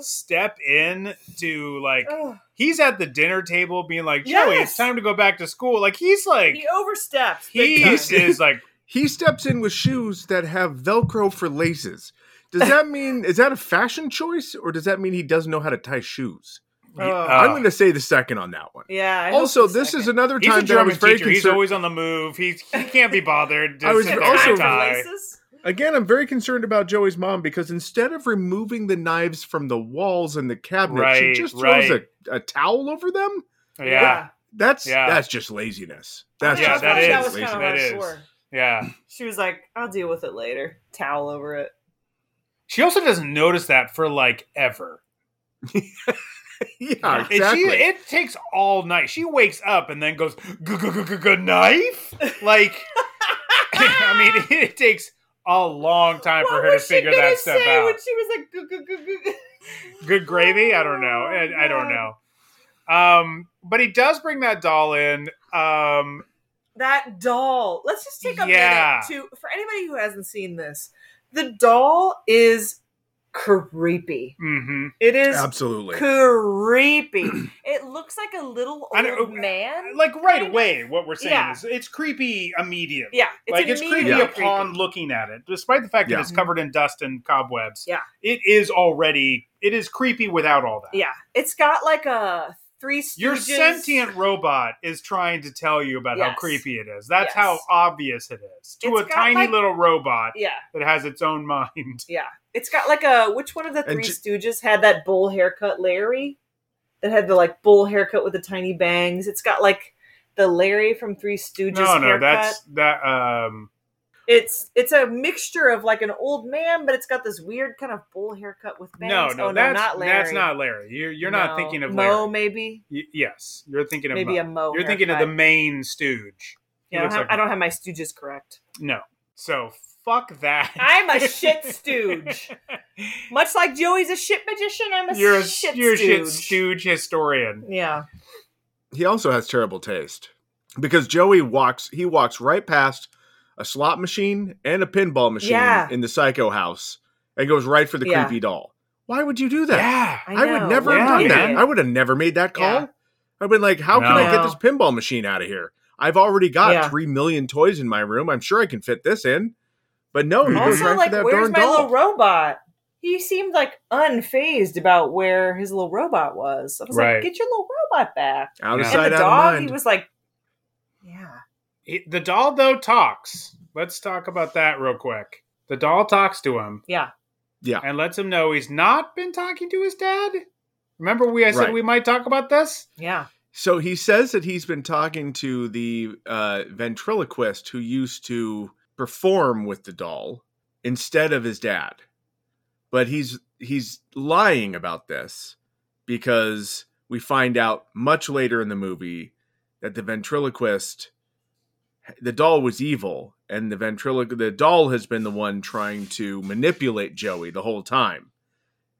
step in to like Ugh. he's at the dinner table being like, Joey, Yes. it's time to go back to school. Like he's like he oversteps. he is like [laughs] He steps in with shoes that have Velcro for laces. Does that mean, is that a fashion choice or does that mean he doesn't know how to tie shoes? Oh. I'm uh, going to say the second on that one. Yeah. I Also, the this is second. another he's a time that I was very teacher. He's always on the move. He's he can't be bothered. To [laughs] I was also- and tie. laces? Again, I'm very concerned about Joey's mom because instead of removing the knives from the walls and the cabinet, Right, she just throws right. a, a towel over them. Yeah, That's Yeah. that's just laziness. That's Yeah, just that lazy- is. That was kind of That is. yeah. She was like, "I'll deal with it later." Towel over it. She also doesn't notice that for like ever. [laughs] yeah, exactly. she, it takes all night. She wakes up and then goes, "Good knife." Like, [laughs] I mean, [laughs] it takes a long time for What her to figure that stuff say out. When she was like, [laughs] Good gravy? I don't know. I, I don't know. Um, but he does bring that doll in. Um, that doll. Let's just take a Yeah. minute to for anybody who hasn't seen this. The doll is creepy. mhm. It is Absolutely. creepy. [clears throat] it looks like a little I know- old man. Like right Kinda. away, what we're saying Yeah. is it's creepy immediately. yeah, it's like it's creepy immediately upon looking at it, despite the fact Yeah. that it's covered in dust and cobwebs. Yeah. it is already it is creepy without all that. Yeah, it's got like a three. Your sentient robot is trying to tell you about how creepy it is. That's Yes. how obvious it is to It's a tiny like- little robot Yeah, that has its own [laughs] mind. yeah. It's got like a which one of the three ju- Stooges had that bull haircut, Larry? That had the like bull haircut with the tiny bangs. It's got like the Larry from Three Stooges no, no, haircut. that's that. Um, It's it's a mixture of like an old man, but it's got this weird kind of bull haircut with no, bangs. no, oh, that's no, not Larry. that's not Larry. You're you're not thinking of Moe, Larry. maybe Y- yes, you're thinking of maybe Moe. a Moe. You're thinking of the main stooge. Yeah, I, don't have, like I don't have my Stooges correct. No. So fuck that. I'm a shit [laughs] stooge. Much like Joey's a shit magician, I'm a you're a shit you're a shit stooge. stooge historian. Yeah. he also has terrible taste because Joey walks he walks right past a slot machine and a pinball machine Yeah. in the psycho house and goes right for the Yeah. creepy doll. Why would you do that? Yeah. I, I, would never Yeah, have done that. man. I would have never made that call. Yeah. I've been like, how can I get this pinball machine out of here? I've already got Yeah. three million toys in my room. I'm sure I can fit this in. But no, he goes Also, right like, for that where's darn my doll. little robot? He seemed like unfazed about where his little robot was. I was Right. like, get your little robot back. out of sight, and the out dog, of mind. he was like, yeah. He- the doll though talks. Let's talk about that real quick. The doll talks to him Yeah. yeah, and lets him know he's not been talking to his dad. Remember we I said Right. we might talk about this? Yeah. So he says that he's been talking to the uh, ventriloquist who used to perform with the doll instead of his dad. But he's he's lying about this because we find out much later in the movie that the ventriloquist the doll was evil and the ventriloquist the doll has been the one trying to manipulate Joey the whole time.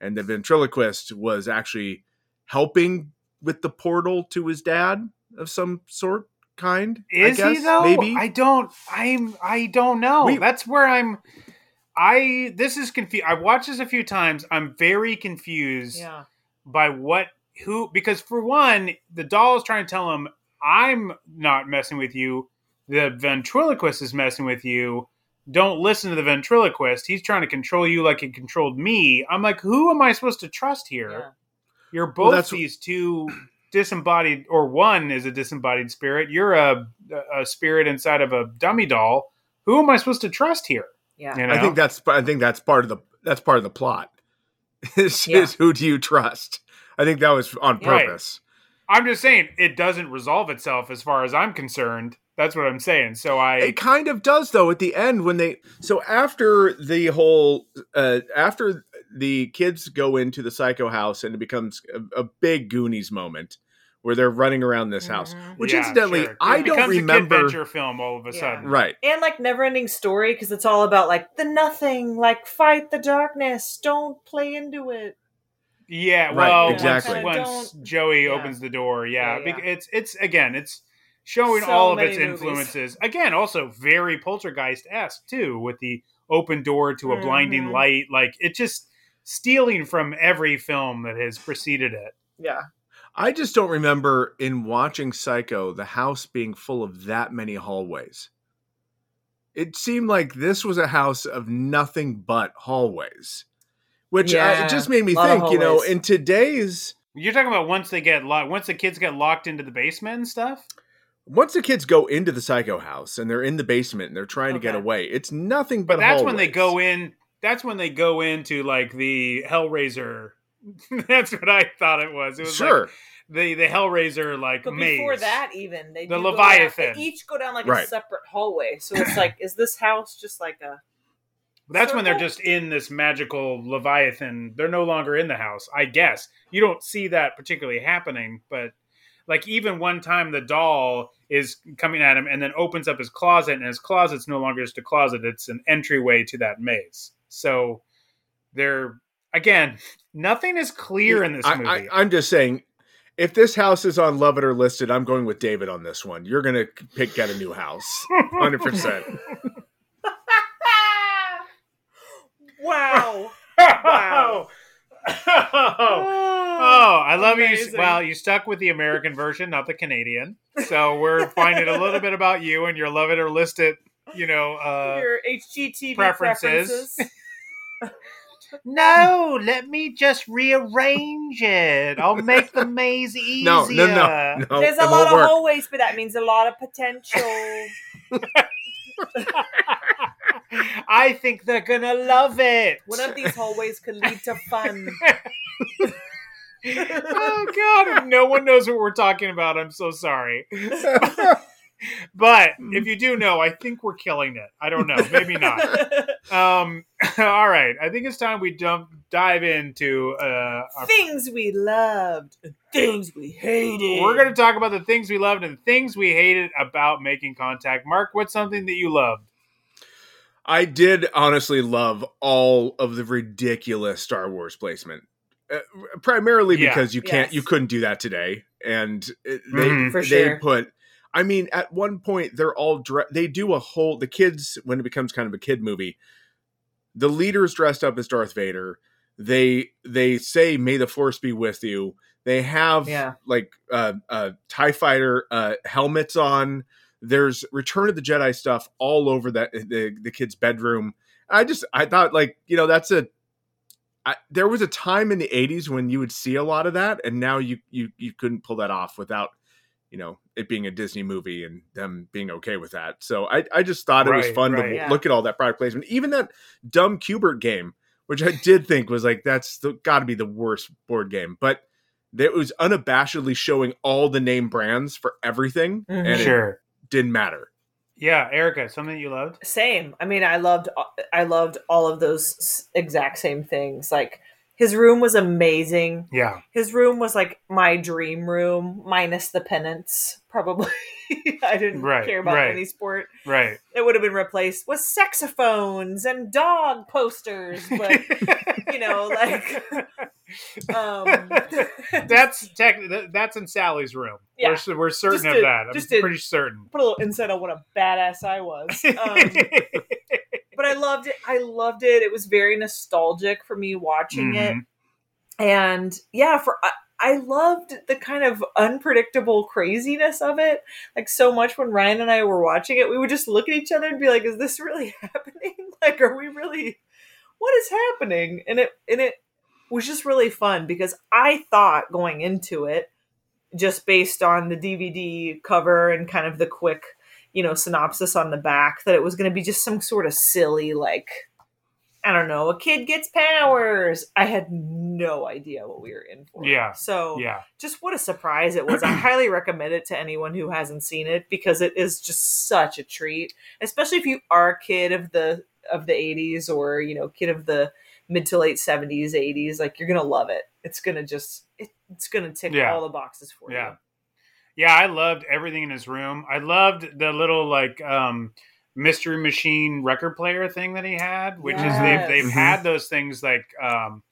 And the ventriloquist was actually helping with the portal to his dad of some sort kind. I Is he though? Maybe. I don't. I'm. I don't know. We- That's where I'm. I. This is confused. I've watched this a few times. I'm very confused Yeah. by what who because for one, the doll is trying to tell him I'm not messing with you. The ventriloquist is messing with you. Don't listen to the ventriloquist. He's trying to control you like he controlled me. I'm like, who am I supposed to trust here? Yeah. You're both that's- these two disembodied, or one is a disembodied spirit. You're a, a spirit inside of a dummy doll. Who am I supposed to trust here? Yeah. You know? I think that's I think that's part of the that's part of the plot. [laughs] is, Yeah. is who do you trust? I think that was on Right. purpose. I'm just saying it doesn't resolve itself as far as I'm concerned. That's what I'm saying. So I It kind of does though at the end when they so after the whole uh after the kids go into the psycho house and it becomes a, a big Goonies moment where they're running around this house. Mhm. Which Yeah, incidentally, sure. I don't remember a kid venture film all of a Yeah. sudden. right. and like never ending story because it's all about like the nothing, like fight the darkness, don't play into it. Yeah, Right, well, exactly. once, once Joey yeah. opens the door, yeah, Yeah, yeah. it's it's again, it's showing So all of many its movies. influences. Again, also very poltergeist esque too, with the open door to a blinding Mhm. light. Like it just stealing from every film that has preceded it. Yeah. I just don't remember in watching Psycho the house being full of that many hallways. It seemed like this was a house of nothing but hallways, which I, it just made me think. You know, in today's You're talking about once they get locked, once the kids get locked into the basement and stuff. once the kids go into the Psycho house and they're in the basement and they're trying to get away, it's nothing but. But that's when they go in. That's when they go into like the Hellraiser. [laughs] that's what I thought it was. It was like Sure, the the Hellraiser like But maze. before that, even they The go Leviathan. Down, they each go down like Right. a separate hallway. So it's [coughs] like, is this house just like a? That's when they're just in this magical Leviathan. They're no longer in the house, I guess. You don't see that particularly happening, but like even one time the doll is coming at him and then opens up his closet, and his closet's no longer just a closet, it's an entryway to that maze. So they're again, nothing is clear in this movie. I, I'm just saying. If this house is on Love It or List It, I'm going with David on this one. You're going to pick get a new house, [laughs] hundred percent. [laughs] wow. wow. [laughs] Oh, I love you. Well, you stuck with the American version, not the Canadian. So we're finding a little bit about you and your love it or list it, you know, uh, Your HGTV preferences. preferences. No, let me just rearrange it. I'll make the maze easier. [laughs] No, no, no, no. There's a lot of work. hallways, but that means a lot of potential. [laughs] I think they're gonna love it. One of these hallways could lead to fun. [laughs] oh God! If no one knows what we're talking about, I'm so sorry. [laughs] But if you do know, I think we're killing it. I don't know, [laughs] maybe not. [laughs] Um, all right, I think it's time we dump dive into. Uh, our, things we loved, and things we hated. we're going to talk about the things we loved and things we hated about making contact. Mark, what's something that you loved? I did honestly love all of the ridiculous Star Wars placement, uh, primarily Yeah. because you can't, Yes. you couldn't do that today, and it, they Mhm. They sure. put. I mean, at one point they're all dre- they do a whole the kids when it becomes kind of a kid movie. The leader's dressed up as Darth Vader. They they say, "May the Force be with you." They have Yeah. like uh, uh, Tie Fighter uh, helmets on. There's Return of the Jedi stuff all over that the the kid's bedroom. I just I thought like you know that's a I, there was a time in the 80s when you would see a lot of that and now you you you couldn't pull that off without you know it being a Disney movie and them being okay with that. So I I just thought it was fun right. to Yeah. look at all that product placement. Even that dumb Q*bert game, which I did think was like that's got to be the worst board game, but it was unabashedly showing all the name brands for everything Mhm. and it Sure. didn't matter. Yeah, Erica, something you loved? Same. I mean, I loved I loved all of those exact same things. Like his room was amazing. Yeah. His room was like my dream room, minus the pennants. Probably, [laughs] I didn't Right, care about right. any sport. Right. It would have been replaced with saxophones and dog posters. But [laughs] you know, like um, [laughs] that's tech, that's in Sally's room. Yeah. We're, we're certain of that. I'm pretty certain. put a little insight on what a badass I was. Um, but I loved it. I loved it. It was very nostalgic for me watching it. Mhm. And yeah, for I, I loved the kind of unpredictable craziness of it. Like so much when Ryan and I were watching it, we would just look at each other and be like, "Is this really [laughs] happening? [laughs] Like, are we really? What is happening?" And it and it was just really fun because I thought going into it, just based on the DVD cover and kind of the quick, you know, synopsis on the back, that it was going to be just some sort of silly like I don't know, a kid gets powers. I had no idea what we were in for. Yeah. So Yeah. just what a surprise it was. I [clears throat] highly recommend it to anyone who hasn't seen it because it is just such a treat, especially if you are a kid of the of the 80s or, you know, kid of the mid to late 70s, 80s, like you're going to love it. It's going to just it, it's going to tick Yeah. all the boxes for Yeah. you. Yeah, I loved everything in his room. I loved the little like um mystery machine record player thing that he had, which is they've they've Mhm. had those things like um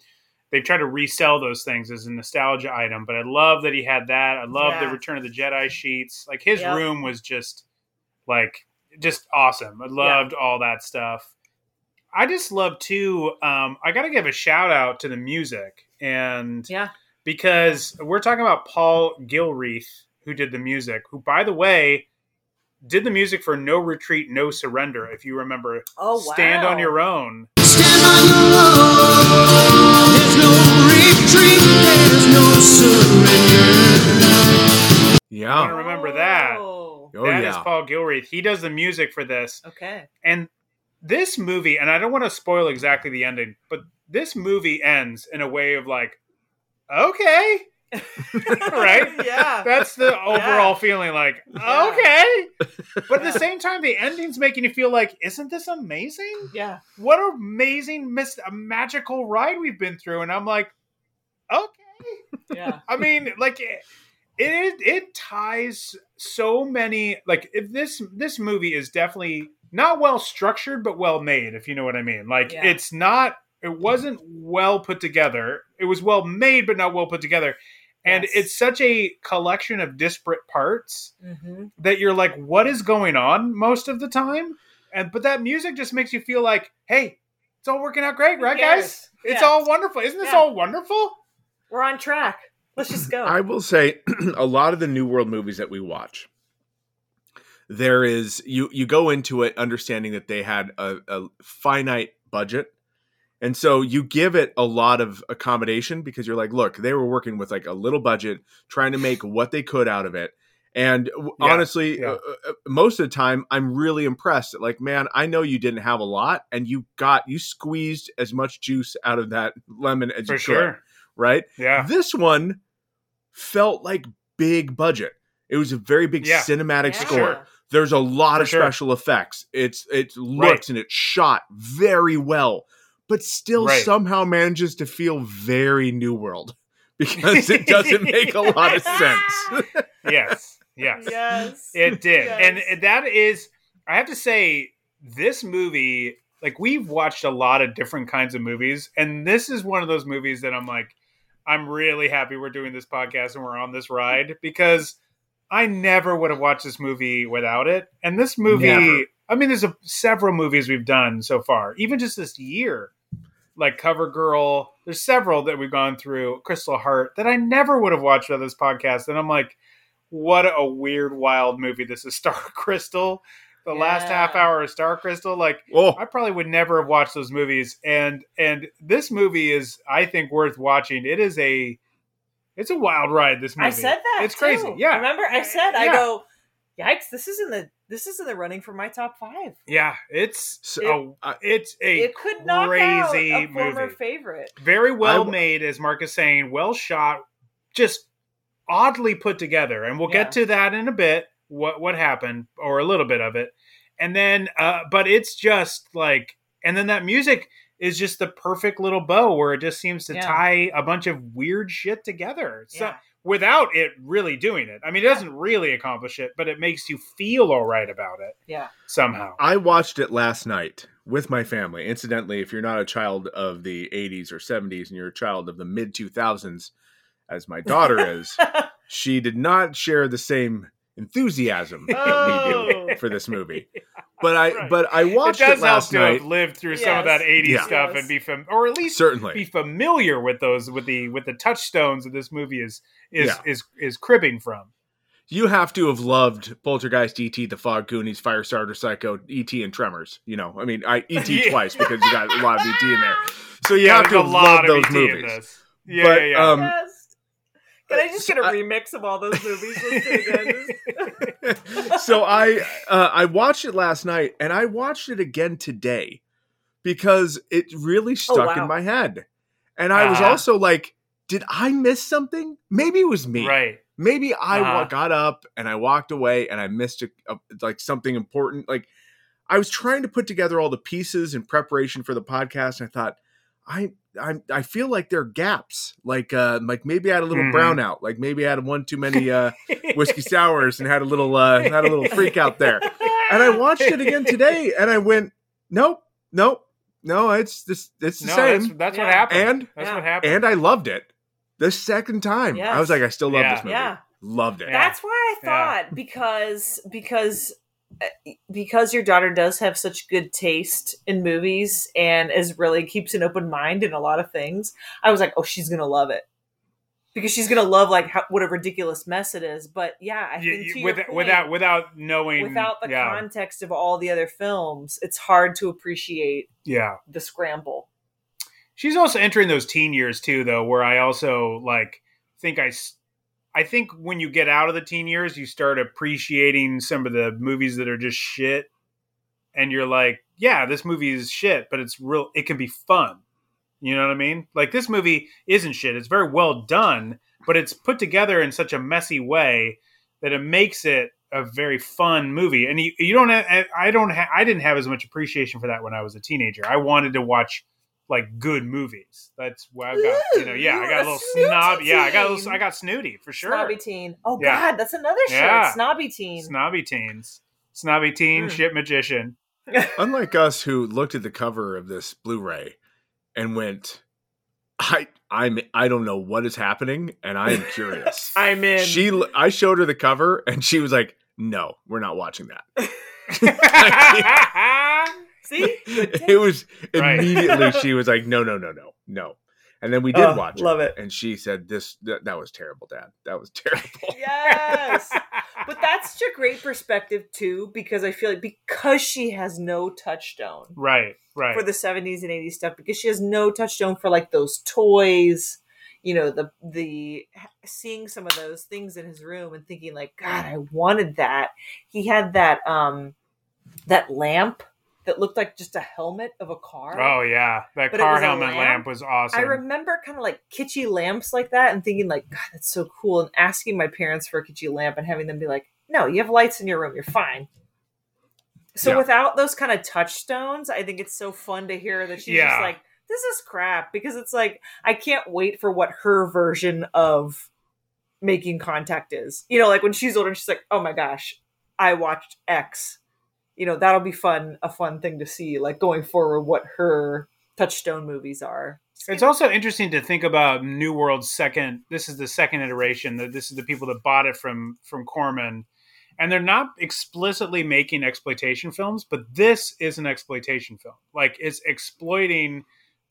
they've tried to resell those things as a nostalgia item, but I love that he had that. I love the Return of the Jedi sheets. Like his Yep. room was just like just awesome. I loved all that stuff. I just love too. Um, I got to give a shout out to the music and Yeah. because we're talking about Paul Gilreath, who did the music, who, by the way, did the music for No Retreat, No Surrender. If you remember, Oh wow. Stand on Your Own. Stand on your own. There's no retreat. There's no surrender. I Yeah. remember that. Oh. Oh That is yeah. Paul Gilreath. He does the music for this. Okay. And this movie, and I don't want to spoil exactly the ending, but this movie ends in a way of like, okay. [laughs] Right? yeah. That's the overall feeling like, Yeah. okay. [laughs] But at the same time, the ending's making you feel like, isn't this amazing? Yeah. what an amazing mis- a magical ride we've been through and i'm like okay Yeah. [laughs] i mean like it, it it ties so many like if this this movie is definitely not well structured but well made if you know what i mean like Yeah. it's not it wasn't well put together it was well made but not well put together and Yes. it's such a collection of disparate parts Mm-hmm. that you're like, what is going on most of the time? And but that music just makes you feel like, hey, it's all working out great, right, guys? It's Yeah. all wonderful. Isn't this Yeah. all wonderful? We're on track. Let's just go. I will say [clears throat] a lot of the New World movies that we watch, there is you you go into it understanding that they had a, a finite budget. And so you give it a lot of accommodation because you're like, look, they were working with like a little budget, trying to make [laughs] what they could out of it. And Yeah, honestly, yeah. uh, uh, most of the time, I'm really impressed. Like, man, I know you didn't have a lot, and you got you squeezed as much juice out of that lemon as For you sure. could, right? Yeah. This one felt like big budget. It was a very big Yeah. cinematic Yeah. score. There's a lot For of sure. special effects. It's it looks Right. and it's shot very well, but still Right. somehow manages to feel very New World [laughs] because it doesn't make a lot of sense. Yes. Yes. yes. It did. Yes. And that is I have to say this movie like we've watched a lot of different kinds of movies and this is one of those movies that I'm like I'm really happy we're doing this podcast and we're on this ride because I never would have watched this movie without it. And this movie Never. I mean there's a, several movies we've done so far, even just this year. Like Cover Girl, there's several that we've gone through, Crystal Heart, that I never would have watched on this podcast. And I'm like, what a weird, wild movie this is. [laughs] Star Crystal, the last half hour of Star Crystal, like oh, I probably would never have watched those movies. And and this movie is, I think, worth watching. It is a, it's a wild ride. This movie, I said that. It's crazy. Yeah, Remember, I said, I go, yikes! This is in the this is in the running for my top five. yeah. It's So, a, it's a It could knock out crazy a former movie. favorite. very well I- made, as Mark is saying, well shot, just oddly put together, and we'll Yeah. get to that in a bit. What what happened, or a little bit of it, and then, uh, but it's just like, and then that music is just the perfect little bow where it just seems to Yeah. tie a bunch of weird shit together. So Yeah. Without it really doing it, I mean, it doesn't really accomplish it, but it makes you feel all right about it Yeah. somehow. I watched it last night with my family. Incidentally, if you're not a child of the 80s or 70s and you're a child of the mid 2000s, as my daughter is, [laughs] she did not share the same enthusiasm that we Oh. do for this movie. But I Right. but I It watched it, does help last to night. have lived through some of that 80s Yeah. stuff Yes. and be fam- or at least certainly be familiar with those with the with the touchstones that this movie is is Yeah. is is cribbing from. You have to have loved Poltergeist, ET, The Fog, Goonies, Firestarter, Psycho, ET, and Tremors. You know, I mean, I ET [laughs] Yeah. twice because you got a lot of ET in there. So you Yeah, have to there's have a lot loved of those ET in movies. this. Yeah, But, yeah, yeah. um, yes. Can I just get a I- remix of all those movies [laughs] [laughs] so I uh, I watched it last night and I watched it again today because it really stuck wow. in my head. And I was Uh-huh. also like, did I miss something? Maybe it was me. right. Maybe I Uh-huh. got up and I walked away and I missed a, a, like something important. Like I was trying to put together all the pieces in preparation for the podcast, and I thought, I I I feel like there are gaps. Like uh like maybe I had a little Mhm. brownout. Like maybe I had one too many uh [laughs] whiskey sours and had a little uh had a little freak out there. And I watched it again today and I went, nope, nope, no, it's this it's the No, same. that's, that's what happened. And that's Yeah. what happened. and I loved it the second time. I was like, I still love Yeah. this movie. Yeah. Loved it. Yeah. That's why I thought because because because your daughter does have such good taste in movies and is really keeps an open mind in a lot of things. I was like, oh, she's gonna love it because she's gonna love like how, what a ridiculous mess it is. But yeah, I think you- with- point, without without knowing without the yeah, context of all the other films, it's hard to appreciate yeah. the scramble. She's also entering those teen years too, though, where I also like think I, I think when you get out of the teen years, you start appreciating some of the movies that are just shit, and you're like, yeah, this movie is shit, but it's real. It can be fun. You know what I mean? Like this movie isn't shit. It's very well done, but it's put together in such a messy way that it makes it a very fun movie. And you, you don't have, I don't ha- I didn't have as much appreciation for that when I was a teenager. I wanted to watch like good movies. That's why I've got, you know, yeah, I got a a little snooty snob. Yeah, I got a little. I got snooty for sure. Snobby teen. Oh Yeah. God, that's another shirt. Yeah. Snobby teen. Snobby teens. Snobby teen, Mm. shit magician. [laughs] Unlike us who looked at the cover of this Blu-ray and went, I I'm I don't know what is happening and I am curious. [laughs] I'm in. she I showed her the cover and she was like, "No, we're not watching that." [laughs] See, [laughs] it was Right. immediately she [laughs] was like, "No, no, no, no, no." And then we did Oh, watch it. love it. And she said, "This that, that was terrible, Dad. That was [laughs] terrible." yes. But that's such a great perspective too, because I feel like because she has no touchstone right, right. for the 70s and 80s stuff, because she has no touchstone for like those toys, you know, the the seeing some of those things in his room and thinking like, God, I wanted that. He had that um that lamp that looked like just a helmet of a car. oh yeah, that But car helmet lamp? lamp? was awesome. I remember kind of like kitschy lamps like that and thinking like, God, that's so cool. And asking my parents for a kitschy lamp and having them be like, no, you have lights in your room. You're fine. So Yeah. without those kind of touchstones, I think it's so fun to hear that she's Yeah. just like, this is crap because it's like, I can't wait for what her version of making contact is. You know, like when she's older and she's like, oh my gosh, I watched X. You know, that'll be fun, a fun thing to see, like going forward, what her touchstone movies are. It's also interesting to think about New World's second. This is the second iteration. That this is the people that bought it from from Corman, and they're not explicitly making exploitation films, but this is an exploitation film. Like it's exploiting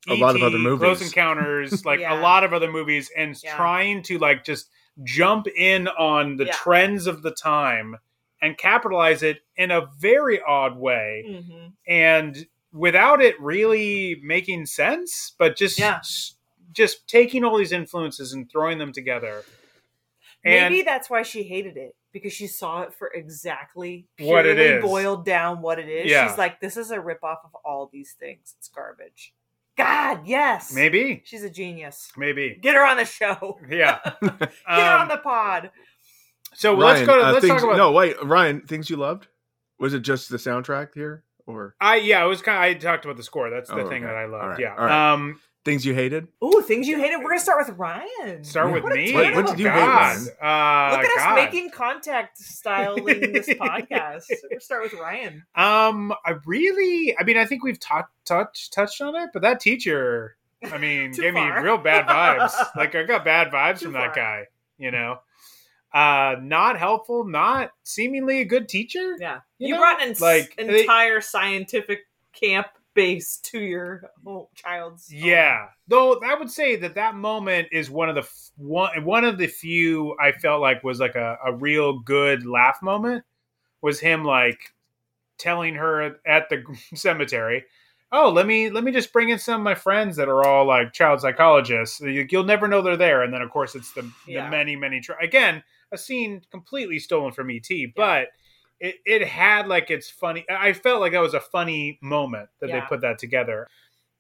A lot of other movies. Close Encounters, [laughs] like Yeah. a lot of other movies, and Yeah. trying to like just jump in on the Yeah. trends of the time and capitalize it in a very odd way Mm-hmm. and without it really making sense, but just Yeah. just taking all these influences and throwing them together. And Maybe that's why she hated it because she saw it for exactly What it purely boiled down what it is. Yeah. She's like, this is a ripoff of all these things. It's garbage. God, yes. maybe, She's a genius. maybe, Get her on the show. yeah. [laughs] Get her on Um, the pod. So let's go. To, uh, let's things, talk about. No, wait, Ryan, things you loved? Was it just the soundtrack here or I yeah, it was kind. Of, I talked about the score. That's the Oh, thing okay. that I loved. All right, Yeah. all right. Um, things you hated? Ooh, things you hated. We're gonna start with Ryan. start with What me. What- what did you hate, Ryan? Uh, Look at us making contact styling this [laughs] podcast. We'll start with Ryan. Um, I really, I mean, I think we've talked touched touched on it, but that teacher, I [laughs] mean, gave far. me real bad vibes. [laughs] like I got bad vibes Too from that guy, you know. Uh, not helpful, not seemingly a good teacher. Yeah. You You, know? brought an Like, like, they- entire scientific camp base to your whole child's. home. Yeah, though I would say that that moment is one of the f- one one of the few I felt like was like a, a real good laugh moment. Was him like telling her at the [laughs] cemetery, "Oh, let me let me just bring in some of my friends that are all like child psychologists. You- You'll never know they're there." And then of course it's the, Yeah. the many many tr- again a scene completely stolen from ET, but. It, it had like it's funny. I felt like that was a funny moment that they put that together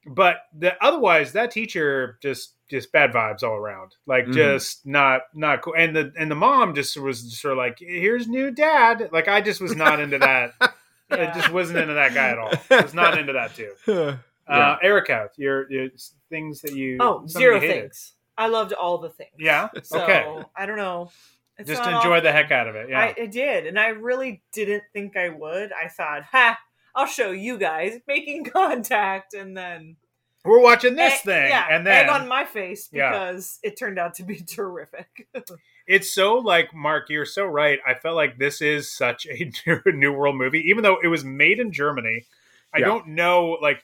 but the otherwise that teacher just just bad vibes all around like Mhm. just not not cool and the and the mom just was just sort of like here's new dad like i just was not into that [laughs] i just wasn't into that guy at all was not into that too [laughs] yeah. uh erica your, your things that you oh zero something hated. things. I loved all the things. yeah So okay I don't know. It's just enjoy all- the heck out of it yeah I, I did, and I really didn't think I would. I thought, ha, I'll show you guys making [laughs] contact, and then we're watching this egg- thing yeah, and then egg on my face Yeah. because it turned out to be [laughs] terrific. it's so like Mark, you're so right. I felt like this is such a [laughs] new, new world movie, even though it was made in Germany. I Yeah. don't know, like,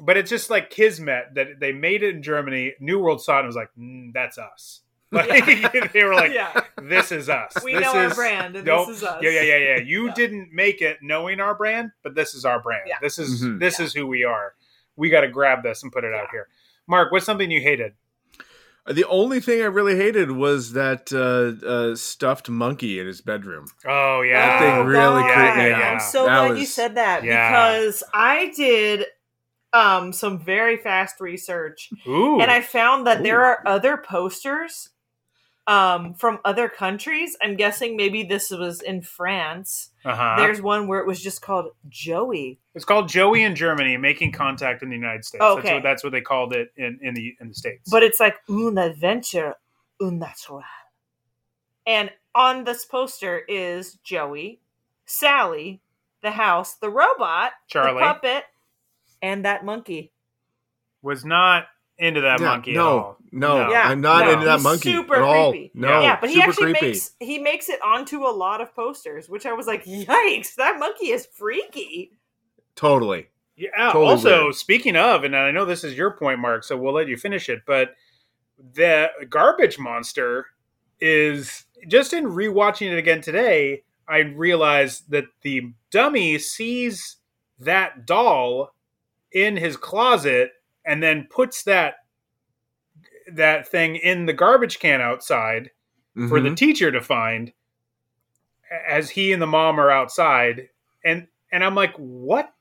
but it's just like Kismet that they made it in Germany. New World saw it and was like, mm, "That's us." [laughs] Like they were like, yeah, "This is us. we this know our brand, and Nope. this is us. Yeah, yeah, yeah, yeah. You Yeah. didn't make it knowing our brand, but this is our brand. Yeah. This is Mhm. this Yeah. is who we are. We got to grab this and put it out here. Mark, what's something you hated? The only thing I really hated was that uh, uh, stuffed monkey in his bedroom. Oh yeah, That thing really God. creeped me Yeah, out. I'm so That glad you said that Yeah. because I did um some very fast research Ooh, and I found that there are other posters um from other countries. I'm guessing maybe this was in France. uh-huh. There's one where it was just called Joey. It's called Joey in Germany, making contact in the United States. Okay. That's what that's what they called it in, in the in the states. But it's like un adventure unnatural. And on this poster is Joey, Sally, the house, the robot, Charlie. the puppet, and that monkey. was not into that Yeah, monkey no, at all. no, Yeah, I'm not no. into that He's monkey super at all. creepy. No, yeah, but he actually creepy. makes he makes it onto a lot of posters, which I was like, yikes, that monkey is freaky. totally. Yeah. Totally also, weird. speaking of, and I know this is your point, Mark, so we'll let you finish it. But the garbage monster is just in rewatching it again today. I realized that the dummy sees that doll in his closet and then puts that that thing in the garbage can outside for the Mhm. teacher to find as he and the mom are outside and and I'm like what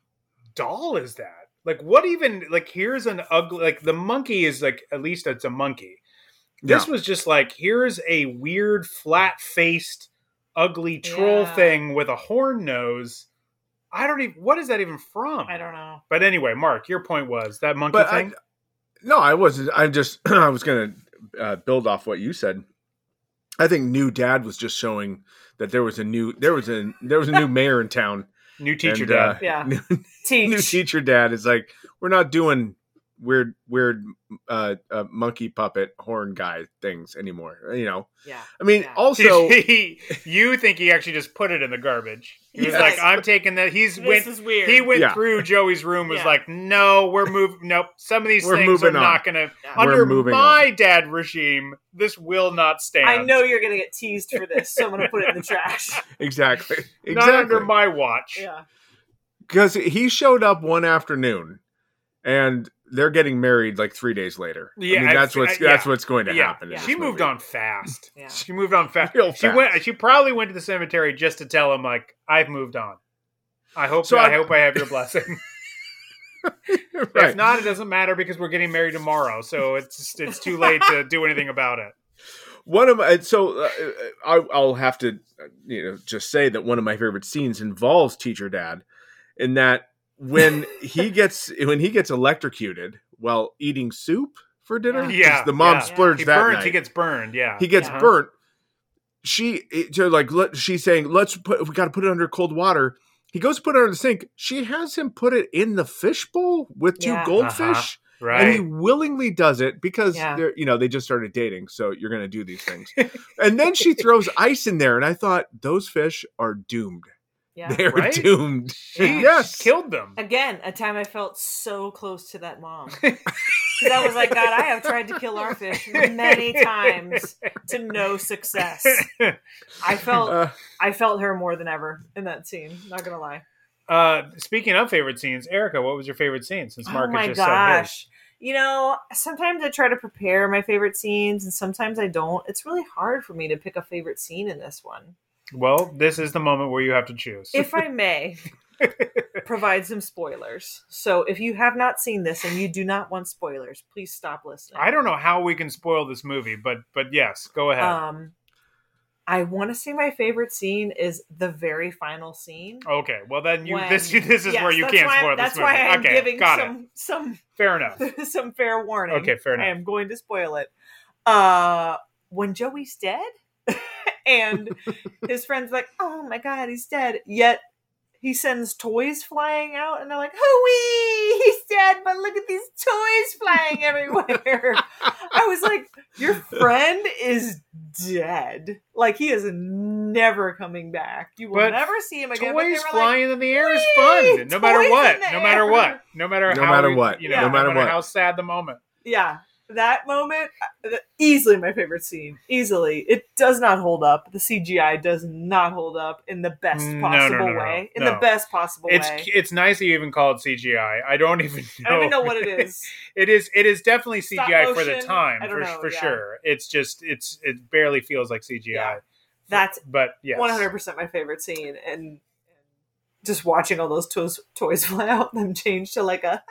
doll is that like what even like here's an ugly like the monkey is like at least it's a monkey this Yeah. was just like here's a weird flat faced ugly troll Yeah. thing with a horn nose I don't even what is that even from I don't know. but anyway Mark your point was that monkey But I, thing no, I wasn't. I just [clears throat] I was going to uh, build off what you said. I think new dad was just showing that there was a new there was a there was a new [laughs] mayor in town. new teacher and, dad uh, Yeah. [laughs] new, Teach. new teacher dad is like we're not doing weird weird uh, uh monkey puppet horn guy things anymore you know Yeah. i mean Yeah. also he, [laughs] you think he actually just put it in the garbage? He was like, "I'm taking that." He's This went. is weird. He went Yeah. through Joey's room. Was Yeah. like, "No, we're moving. Nope. Some of these We're things are on. not going to Yeah. We're under moving my dad regime. This will not stand. I know you're gonna get teased for this, so I'm gonna put it in the trash. [laughs] exactly [laughs] Not under my watch. Yeah. because he showed up one afternoon and they're getting married like three days later Yeah, I mean, that's what's I- yeah. that's what's going to Yeah. happen Yeah. She moved movie. on fast. Yeah. She moved on fast. Real She fast. went. She probably went to the cemetery just to tell him, like, "I've moved on. I hope. So I, I- hope I have your blessing." [laughs] right. If not, it doesn't matter because we're getting married tomorrow, so it's it's too late to do anything about it. one of my so uh, I, I'll have to uh, you know just say that one of my favorite scenes involves teacher dad, in that when he gets when he gets electrocuted while eating soup for dinner. Yeah, the mom yeah. splurged He that burns. night. He gets burned. Yeah, he gets Yeah. burnt. She it- to like let, she's saying let's put we got to put it under cold water. He goes to put it under the sink. She has him put it in the fishbowl with two Yeah. goldfish. Uh-huh. and he willingly does it because Yeah. they're you know they just started dating so you're going to do these things and then she [laughs] throws ice in there and i thought those fish are doomed Yeah. they're Right? doomed She yes killed them. Again, a time I felt so close to that mom. [laughs] Because I was like, God, I have tried to kill our fish many [laughs] times to no success. I [laughs] felt Uh, I felt her more than ever in that scene. Not gonna lie. Uh, speaking of favorite scenes, Erica, what was your favorite scene? Since oh Marcus my just said gosh. You know, sometimes I try to prepare my favorite scenes and sometimes I don't. It's really hard for me to pick a favorite scene in this one. Well, this is the moment where you have to choose. If I [laughs] may provide some spoilers. So if you have not seen this and you do not want spoilers, please stop listening. I don't know how we can spoil this movie, but but yes, go ahead. Um, I want to say my favorite scene is the very final scene. okay, well then you when- this [laughs] this is Yes, where you can't spoil this That's why I'm okay, giving some some. Fair enough. [laughs] some fair warning. Okay, fair enough. I am going to spoil it. Uh, when Joey's dead, [laughs] and his friends like, "Oh my god, he's dead," yet he sends toys flying out, and they're like, "Hooey, he's dead!" But look at these toys flying everywhere. I was like, "Your friend is dead. Like he is never coming back. You will But never see him again." But they Toys were like, flying in the air is fun, no matter what. No matter air." what. No matter No how matter what. You know, Yeah. no No matter matter what. how sad the moment. yeah that moment uh, easily my favorite scene easily it does not hold up the cgi does not hold up in the best No, no, possible no, no, way in the best possible It's way it's nice that you even call it CGI. I don't even know. i don't even know what it is [laughs] It is it is definitely CGI for the time for, know, for yeah. sure. It's just it's it barely feels like CGI. Yeah. that's But yeah 100% my favorite scene and just watching all those toys toys [laughs] fly out and them change to like a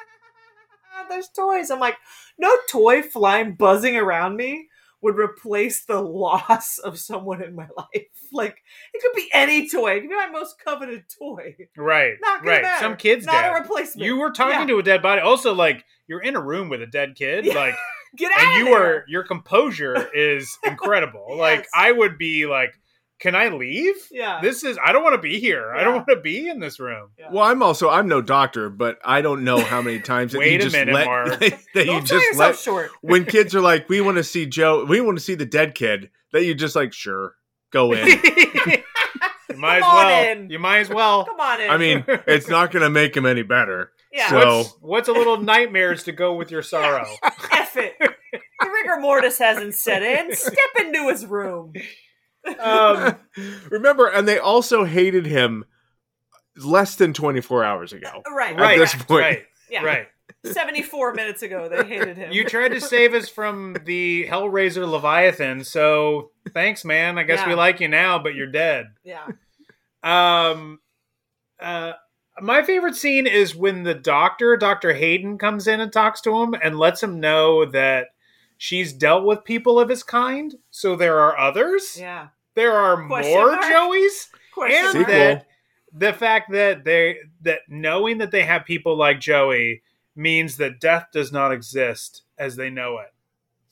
there's toys i'm like no toy flying buzzing around me would replace the loss of someone in my [laughs] life like it could be any toy it could be my most coveted toy Right. not right. matter. Some kids not dead. a replacement You were talking Yeah. to a dead body. Also, like you're in a room with a dead kid, Yeah. like, [laughs] get out and of you there. are your composure is [laughs] incredible. Like I would be like, can I leave? yeah This is I don't want to be here. I don't want to be in this room. Yeah. well i'm also i'm no doctor but i don't know how many times that Wait you a just minute, let Mark. [laughs] that you don't sell just yourself let short [laughs] when kids are like we want to see joe we want to see the dead kid that you just like sure go [laughs] in you might as Come on well. in. You might as well. come on in i mean it's not gonna make him any better yeah so- What's, what's a little nightmares to go with your sorrow? F it. The rigor mortis hasn't set in. Step into his room. Um, [laughs] remember and they also hated him less than 24 hours ago Right. right. this point. Right. Yeah. Right. 74 minutes ago, they hated him. You tried to save us from the Hellraiser Leviathan, so thanks, man. I guess we like you now, but you're dead. Yeah. Um, uh, my favorite scene is when the doctor, Dr. Hayden, comes in and talks to him and lets him know that she's dealt with people of his kind, so there are others. Yeah. There are Question more mark? Joeys. Question and Sequel. mark. that the fact that they that knowing that they have people like Joey means that death does not exist as they know it.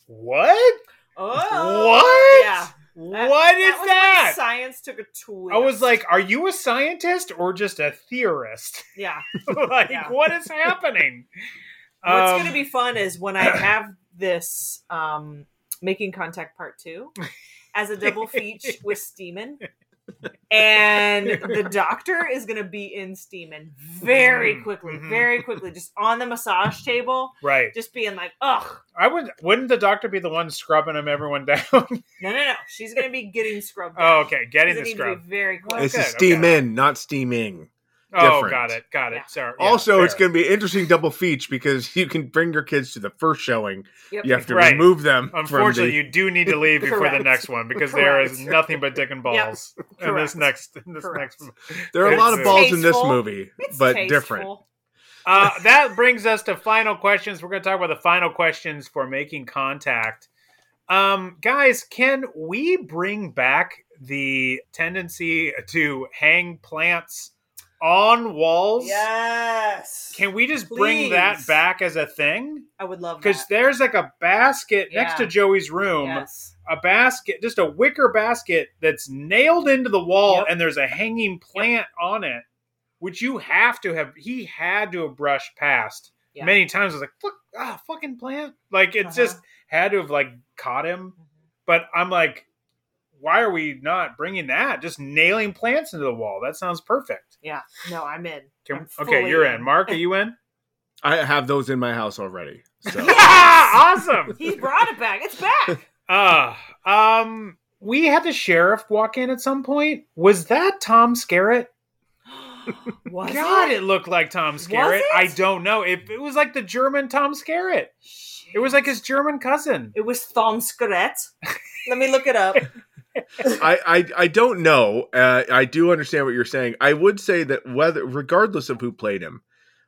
What? Oh. What? Yeah. That- what is was when that? Science took a twist. I was like, are you a scientist or just a theorist? [laughs] yeah. like, Yeah. what is happening? [laughs] What's Um, going to be fun is when I have this um, making contact part two [laughs] as a double feature [laughs] with Steeman. And the doctor is going to be in Steeman very Mhm, quickly, mhm. very quickly, just on the massage table, right. just being like, ugh, I would. Wouldn't the doctor be the one scrubbing him everyone [laughs] down? no, no, no. She's going to be getting scrubbed. oh, okay. Getting She's the gonna need to scrub. be very quick. this Okay, is steam okay. in not steaming Oh, different. got it. Got it. Yeah. Sorry. yeah, also it's going to be an interesting double feature because you can bring your kids to the first showing Yep. you have to Right. remove them Unfortunately, from you do need to leave [laughs] before the next one because there is nothing but dick and balls in this next in this Correct. next. the, there are a lot of It's balls in this movie It's but tasteful. different Uh, that brings us to final questions. We're going to talk about the final questions for making contact. Um, guys, can we bring back the tendency to hang plants on walls? Yes. Can we just bring that back as a thing? I would love Because there's like a basket next to Joey's room. Yes. a basket, just a wicker basket that's nailed into the wall, Yep. and there's a hanging plant on it, which you have to have. He had to have brushed past Yeah. many times. I was like, "Fuck, ah, fucking plant!" Like it Uh-huh. just had to have like caught him. But I'm like, why are we not bringing that? Just nailing plants into the wall. That sounds perfect. Yeah. No, I'm in. Can- I'm okay, you're in. Mark, are you in? [laughs] I have those in my house already. So [laughs] yeah, [laughs] awesome. He brought it back. It's back. Uh, um, we had the sheriff walk in at some point. Was that Tom Skerritt? [gasps] Was God, it? it looked like Tom Skerritt. I don't know. It, it was like the German Tom Skerritt. It was like his German cousin. It was Tom Skerritt. Let me look it up. I, I I don't know. Uh, I do understand what you're saying. I would say that whether, regardless of who played him,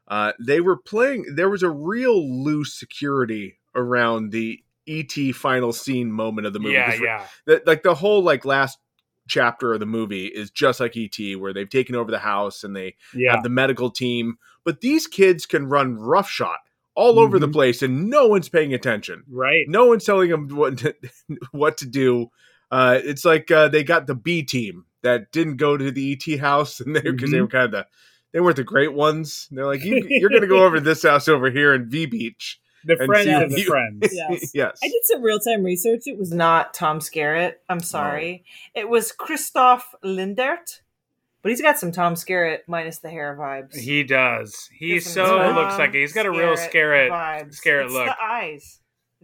uh, they were playing. There was a real loose security around the ET final scene moment of the movie. Yeah, yeah. the, like the whole like last chapter of the movie is just like ET, where they've taken over the house and they Yeah. have the medical team. But these kids can run roughshod all over the Mhm. place, and no one's paying attention. Right. No one's telling them what to, [laughs] what to do. Uh, it's like uh, they got the B team that didn't go to the ET house, and they because they Mhm. were kind of the they weren't the great ones. They're like, you, you're going to go over to [laughs] this house over here in V Beach. The And friends see of the you- friends. [laughs] Yes. yes. I did some real time research. It was was not Tom Skerritt. I'm sorry. It was Christoph Lindert. But he's got some Tom Skerritt minus the hair vibes. He does. He so looks like it. He's got a real Skerritt Skerritt. vibes. Skerritt it's look. the eyes.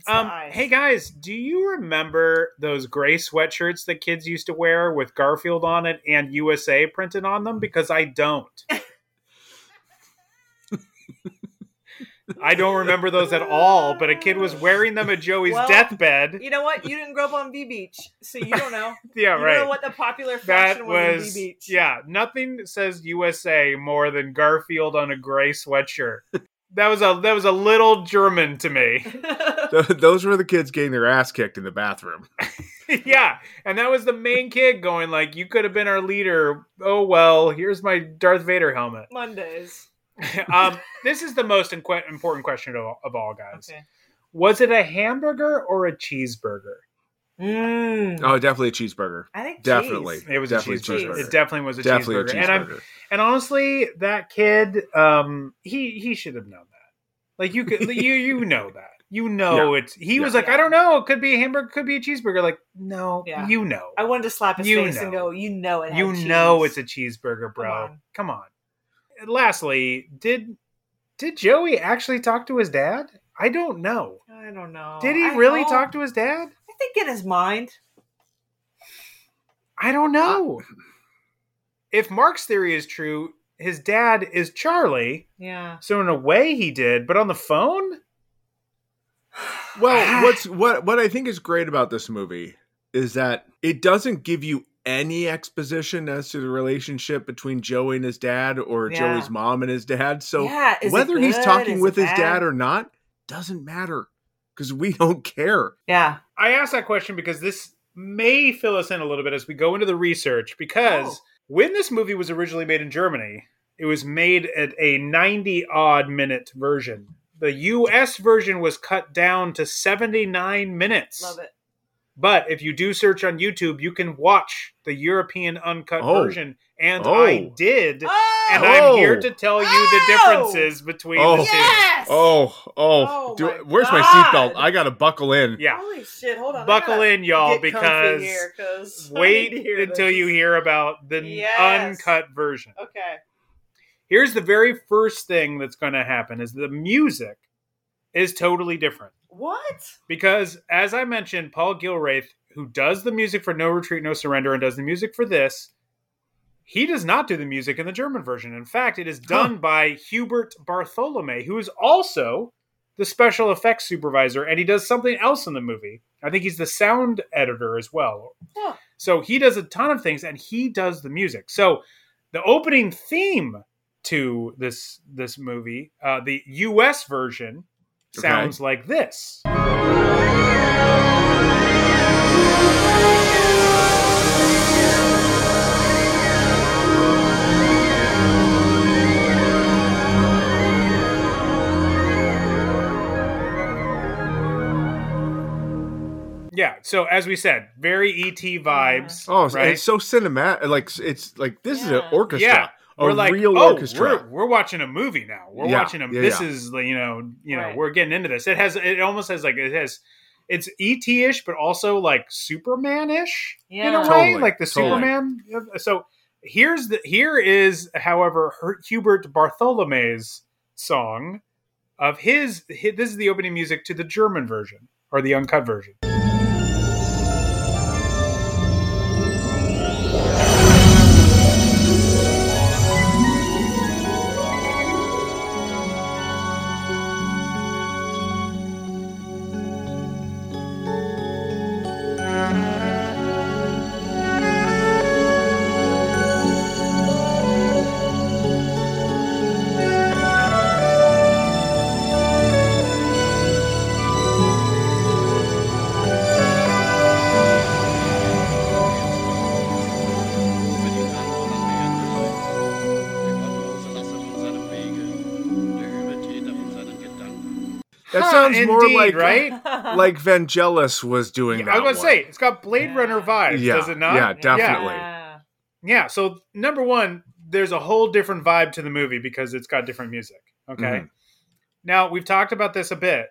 Um, hey guys, do you remember those gray sweatshirts that kids used to wear with Garfield on it and USA printed on them? Because I don't. [laughs] I don't remember those at all, but a kid was wearing them at Joey's Well, deathbed. You know what? You didn't grow up on V Beach, so you don't know. [laughs] Yeah, you right. don't know what the popular that fashion was, was in B Beach. yeah. Nothing says USA more than Garfield on a gray sweatshirt. [laughs] that was a that was a little German to me. [laughs] Those were the kids getting their ass kicked in the bathroom. [laughs] yeah, and that was the main kid going like, "You could have been our leader." Oh well, here's my Darth Vader helmet. Mondays. [laughs] um, this is the most inqu- important question of all, of all, guys. Okay. Was it a hamburger or a cheeseburger? Mm. Oh, definitely a cheeseburger. I think Definitely. cheese. It was Definitely a cheeseburger. cheese. It definitely was a Definitely cheeseburger. a And I'm and honestly, that kid, um, he he should have known that. Like you could, [laughs] you you know that. You know it's. He was Yeah. like, I don't know. It could be a hamburger. Could be a cheeseburger. Like, no, Yeah. you know. I wanted to slap his You face and know. go, "You know it." you cheese." know it's a cheeseburger, bro. Come on. Come on. And Lastly, did did Joey actually talk to his dad? I don't know. I don't know. Did he I really hope- talk to his dad? I think in his mind. I don't know. if Mark's theory is true, his dad is Charlie. Yeah. So in a way he did, but on the phone? Well, [sighs] what's what what I think is great about this movie is that it doesn't give you any exposition as to the relationship between Joey and his dad or Yeah. Joey's mom and his dad. So yeah. whether he's talking Is with his dad or not doesn't matter because we [laughs] don't care. Yeah. I asked that question because this may fill us in a little bit as we go into the research. Because Oh. when this movie was originally made in Germany, it was made at a 90 odd minute version. The US version was cut down to 79 minutes. Love it. But if you do search on YouTube, you can watch the European uncut Oh. version. And Oh. I did. Oh, And. I'm here to tell you the Oh. differences between Oh. the two. yes. Oh, oh, Oh do, my where's my seatbelt? I gotta buckle in. Yeah. Holy shit! Hold on. Buckle in, y'all, because here, 'cause I wait need until this. you hear about the Yes. uncut version. Okay. Here's the very first thing that's going to happen is the music is totally different. What? Because as I mentioned, Paul Gilreath, who does the music for No Retreat, No Surrender and does the music for this, he does not do the music in the German version. In fact, it is done by Hubert Bartholomae, who is also the special effects supervisor, and he does something else in the movie. I think he's the sound editor as well. Huh. So he does a ton of things, and he does the music. So the opening theme to this this movie, uh, the U.S. version, Okay. sounds like this. Yeah. So as we said, very ET vibes. Oh, right? it's so cinematic. Like it's like this is an orchestra. Yeah. A we're like, real oh, orchestra. We're, we're watching a movie now. We're Yeah, watching a. yeah, this yeah. is like, you know, you know, Right. we're getting into this. It has. It almost has like it has. It's ET ish, but also like Superman ish in Yeah. a way, like the totally. Superman. So here's the here is, however, Her- Hubert Bartholomae's song of his, his. This is the opening music to the German version or the uncut version. That Huh, sounds more like right. [laughs] like Vangelis was doing I that. I was gonna one. say it's got Blade Runner vibes, Yeah, does it not? yeah, definitely. Yeah. Yeah, so number one, there's a whole different vibe to the movie because it's got different music. Okay. Mhm. Now we've talked about this a bit.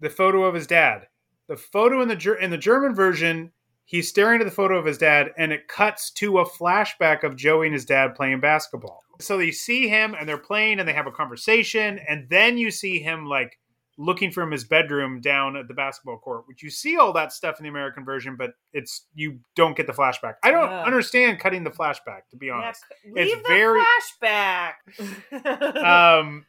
The photo of his dad. The photo in the in the German version, he's staring at the photo of his dad, and it cuts to a flashback of Joey and his dad playing basketball. So you see him, and they're playing, and they have a conversation, and then you see him like looking from his bedroom down at the basketball court, which you see all that stuff in the American version, but it's you don't get the flashback. I don't Yeah. understand cutting the flashback, to be honest. c- leave It's the very- flashback. [laughs] um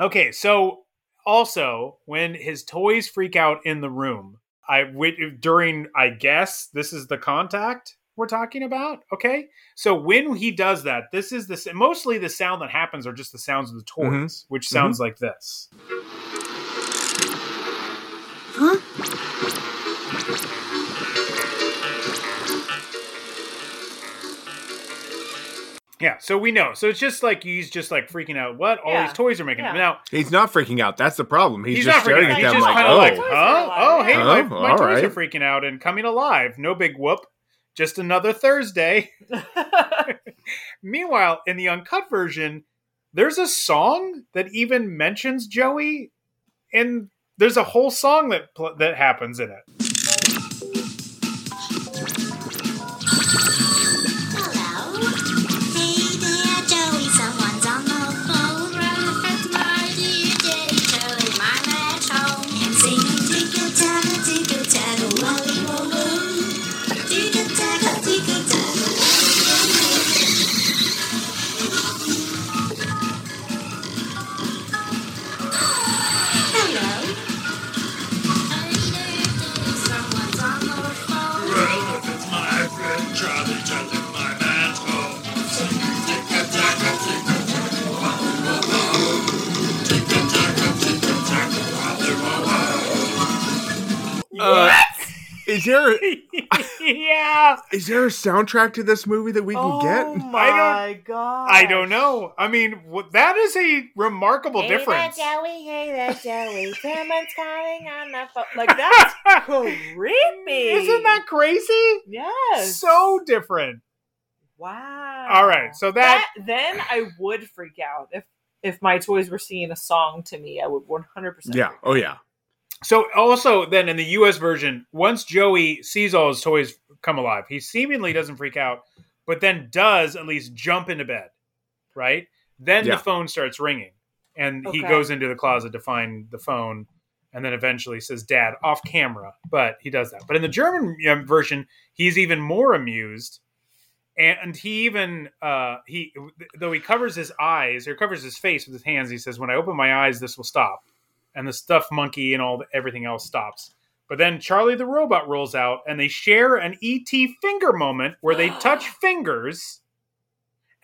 okay so also when his toys freak out in the room i wi- during i guess this is the contact we're talking about okay so when he does that this is the mostly the sound that happens are just the sounds of the toys Mhm. which sounds like this yeah so we know so it's just like he's just like freaking out what all Yeah. these toys are making Yeah. now He's not freaking out. That's the problem. He's, He's, just not staring freaking out. at He's them just like, kind oh, of like, Toys huh? Oh, hey, yeah. my, Oh, my all toys right. are freaking out and coming alive. No big whoop. Just another Thursday. [laughs] Meanwhile, in the uncut version, there's a song that even mentions Joey, and there's a whole song that pl- that happens in it. Is there [laughs] [laughs] yeah, is there a soundtrack to this movie that we can get? oh get? my god! I don't know. I mean, wh- that is a remarkable difference. Joey. Hey there, [laughs] Joey. Someone's calling on the phone. Like that's creepy. Isn't that crazy? Yes. So different. wow. All right, so that then I would freak out if if my toys were singing a song to me. I would one hundred percent. Yeah. Oh yeah. So also then in the US version, once Joey sees all his toys come alive, he seemingly doesn't freak out, but then does at least jump into bed. Right? Then Yeah. the phone starts ringing. And he goes into the closet to find the phone and then eventually says dad off camera, but he does that. But in the German um, version, he's even more amused and he even uh he though he covers his eyes or covers his face with his hands he says when i open my eyes this will stop and the stuffed monkey and all the, everything else stops. But then charlie the robot rolls out and they share an et finger moment where they touch [gasps] fingers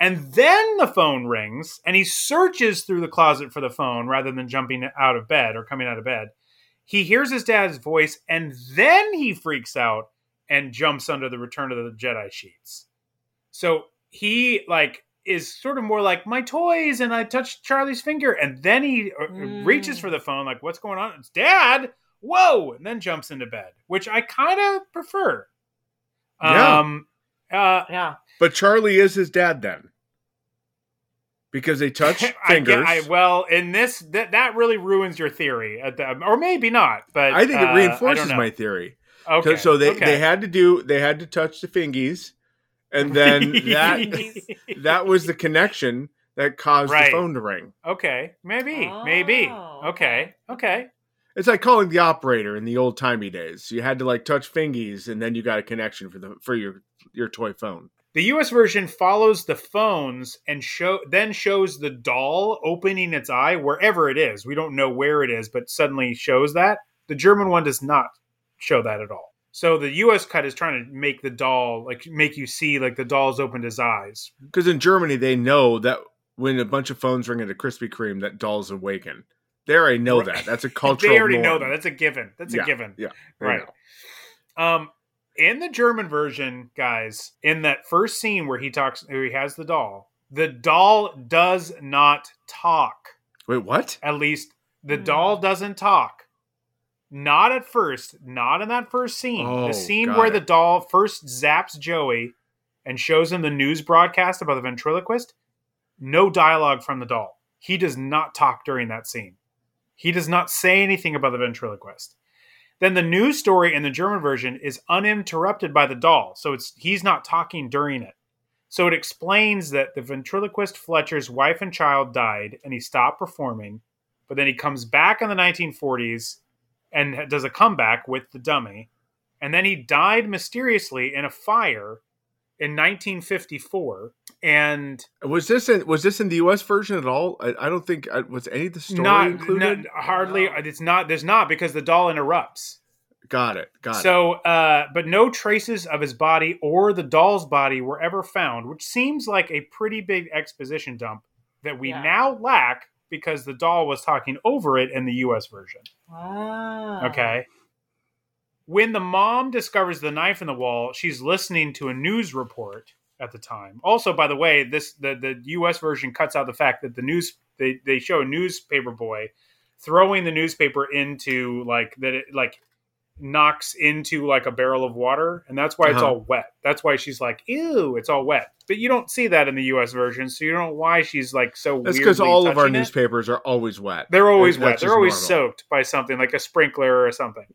and then the phone rings and he searches through the closet for the phone rather than jumping out of bed or coming out of bed. He hears his dad's voice and then he freaks out and jumps under the return of the jedi sheets. So he like is sort of more like my toys, and I touched Charlie's finger, and then he uh, Mm. reaches for the phone, like what's going on? It's Dad. Whoa! And then jumps into bed, which I kind of prefer. Yeah. Um. Uh. Yeah. But Charlie is his dad then. because they touch [laughs] I fingers. get, I, well, in this, that that really ruins your theory, at the, or maybe not. But I think uh, it reinforces I my theory. Okay, So they okay. they had to do they had to touch the fingies, and then that [laughs] that was the connection that caused Right. the phone to ring. okay, maybe, maybe. Oh, Okay, okay. It's like calling the operator in the old timey days. You had to like touch fingies, and then you got a connection for the for your your toy phone. The U.S. version follows the phones and show then shows the doll opening its eye wherever it is. We don't know where it is, but suddenly shows that. The German one does not show that at all. So the U.S. cut is trying to make the doll like make you see like the doll's opened his eyes. Because in Germany, they know that when a bunch of phones ring into Krispy Kreme, that dolls awaken. They already know Right. that. That's a [laughs] cultural. they already norm. know that. That's a given. That's Yeah, a given. Yeah, Right. know. Um, in the German version, guys, in that first scene where he talks, where he has the doll, the doll does not talk. Wait, what? At least the Hmm. doll doesn't talk. Not at first. Not in that first scene. Oh, the scene where it. the doll first zaps Joey and shows him the news broadcast about the ventriloquist. No dialogue from the doll. He does not talk during that scene. He does not say anything about the ventriloquist. Then the news story in the German version is uninterrupted by the doll, so it's he's not talking during it. So it explains that the ventriloquist Fletcher's wife and child died and he stopped performing, but then he comes back in the 1940s and does a comeback with the dummy. And then he died mysteriously in a fire in 1954 and Was this in was this in the U.S. version at all? I, I don't think I, was any of the story not, included. not- hardly it's not there's not because the doll interrupts. got it. Got it. So, uh, but no traces of his body or the doll's body were ever found, which seems like a pretty big exposition dump that we Yeah. now lack because the doll was talking over it in the US version. Okay. When the mom discovers the knife in the wall, she's listening to a news report at the time. Also, by the way, this the, the US version cuts out the fact that the news they, they show a newspaper boy throwing the newspaper into like that it like knocks into like a barrel of water and that's why it's Uh-huh. all wet. That's why she's like, ew, it's all wet. But you don't see that in the US version, so you don't know why she's like so That's because all of our it. newspapers are always wet. They're always That's wet. They're always normal. soaked by something like a sprinkler or something.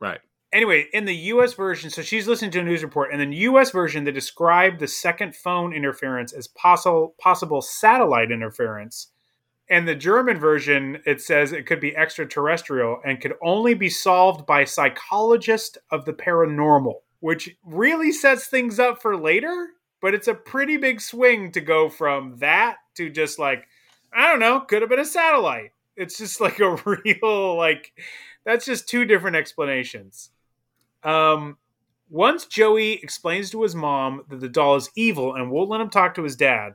Right. Anyway, in the US version, so she's listening to a news report, and in the US version, they describe the second phone interference as possible possible satellite interference. And the German version, it says it could be extraterrestrial and could only be solved by psychologists of the paranormal, which really sets things up for later. But it's a pretty big swing to go from that to just like, I don't know, could have been a satellite. It's just [laughs] like a real, like, that's just two different explanations. Um, once Joey explains to his mom that the doll is evil and won't let him talk to his dad,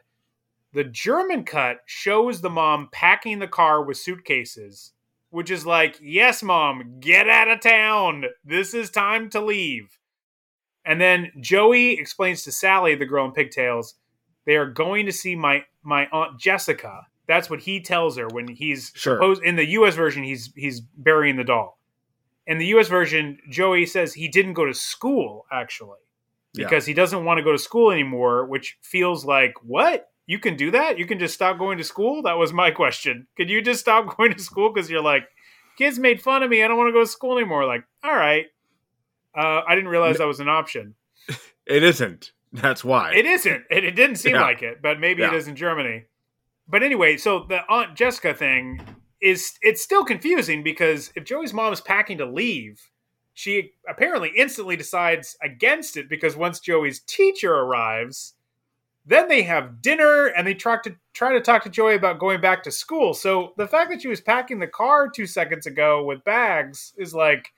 the German cut shows the mom packing the car with suitcases, which is like, yes, mom, get out of town. This is time to leave. And then Joey explains to Sally, the girl in pigtails, they are going to see my my aunt Jessica. That's what he tells her when he's Sure. supposed in the U.S. version. He's he's burying the doll. In the U.S. version, Joey says he didn't go to school actually Yeah. because he doesn't want to go to school anymore, which feels like what you can do that. You can just stop going to school. That was my question. Could you just stop [laughs] going to school because you're like kids made fun of me. I don't want to go to school anymore. Like all right, uh, I didn't realize that was an option. [laughs] It isn't. That's why. It isn't. It, it didn't seem Yeah. like it, but maybe it Yeah. is in Germany. But anyway, so the Aunt Jessica thing is it's still confusing because if Joey's mom is packing to leave, she apparently instantly decides against it because once Joey's teacher arrives, then they have dinner and they try to try to talk to Joey about going back to school. So the fact that she was packing the car two seconds ago with bags is like,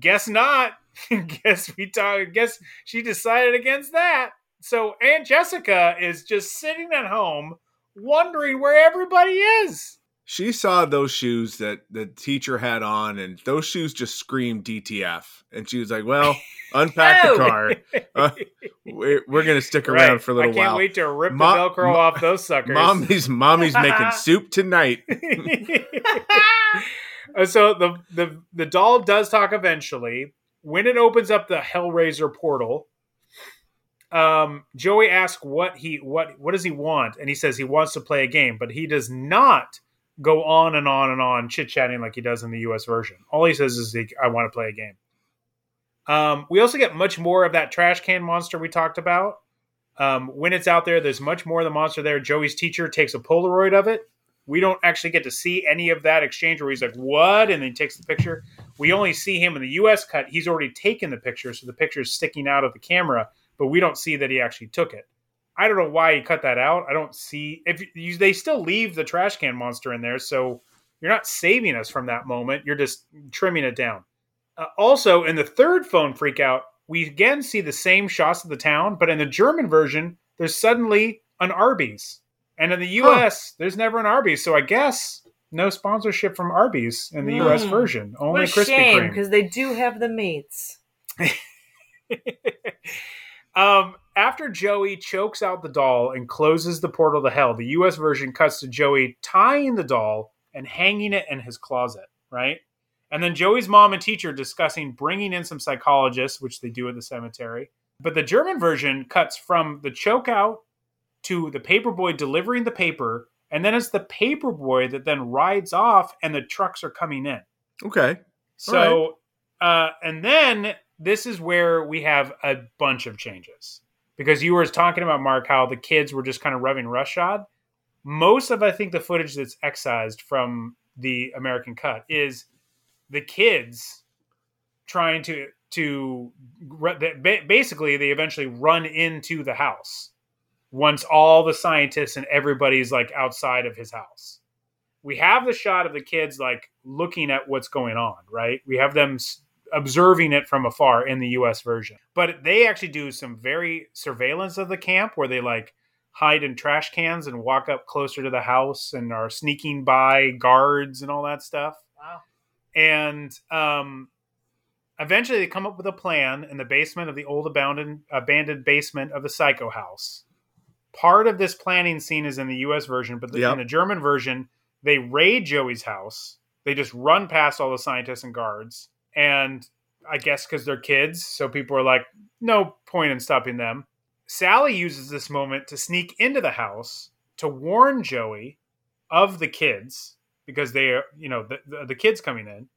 guess not. [laughs] guess we talk. Guess she decided against that. So Aunt Jessica is just sitting at home wondering where everybody is. She saw those shoes that the teacher had on, and those shoes just screamed DTF. And she was like, "Well, [laughs] unpack the car. [laughs] Uh, we're, we're gonna stick around Right. for a little while." I can't while." wait to rip the Velcro off those suckers. Mommy's mommy's making [laughs] soup tonight. Uh, so the, the the doll does talk eventually when it opens up the Hellraiser portal. um, Joey asks what he what what does he want, and he says he wants to play a game, but he does not go on and on and on chit chatting like he does in the U.S. version. All he says is, "I want to play a game." Um, we also get much more of that trash can monster we talked about. Um, when it's out there, there's much more of the monster there. Joey's teacher takes a Polaroid of it. We don't actually get to see any of that exchange where he's like, "What?" and then he takes the picture. We only see him in the U.S. cut. He's already taken the picture, so the picture is sticking out of the camera, but we don't see that he actually took it. I don't know why he cut that out. I don't see if you, they still leave the trash can monster in there, so you're not saving us from that moment. You're just trimming it down. Uh, also, in the third phone freakout, we again see the same shots of the town, but in the German version, there's suddenly an Arby's, and in the U.S., there's never an Arby's. So I guess no sponsorship from Arby's in the U.S. Hmm. version. Only what Krispy shame Kreme. because they do have the meats. [laughs] [laughs] um, after Joey chokes out the doll and closes the portal to hell, the US version cuts to Joey tying the doll and hanging it in his closet, right? And then Joey's mom and teacher discussing bringing in some psychologists, which they do at the cemetery. But the German version cuts from the choke out to the paperboy delivering the paper, and then it's the paperboy that then rides off and the trucks are coming in. Okay. So, uh, and then this is where we have a bunch of changes because you were talking about Mark how the kids were just kind of revving roughshod. Most of I think the footage that's excised from the American cut is the kids trying to to basically they eventually run into the house once all the scientists and everybody's like outside of his house we have the shot of the kids like looking at what's going on, right? We have them observing it from afar in the US version. But they actually do some very surveillance of the camp where they like hide in trash cans and walk up closer to the house and are sneaking by guards and all that stuff. Wow. And um eventually they come up with a plan in the basement of the old abandoned abandoned basement of the psycho house. Part of this planning scene is in the US version, but the, Yep. in the German version, they raid Joey's house. They just run past all the scientists and guards. And I guess because they're kids, so people are like, no point in stopping them. Sally uses this moment to sneak into the house to warn Joey of the kids because they are, you know, the, the, the kids coming in.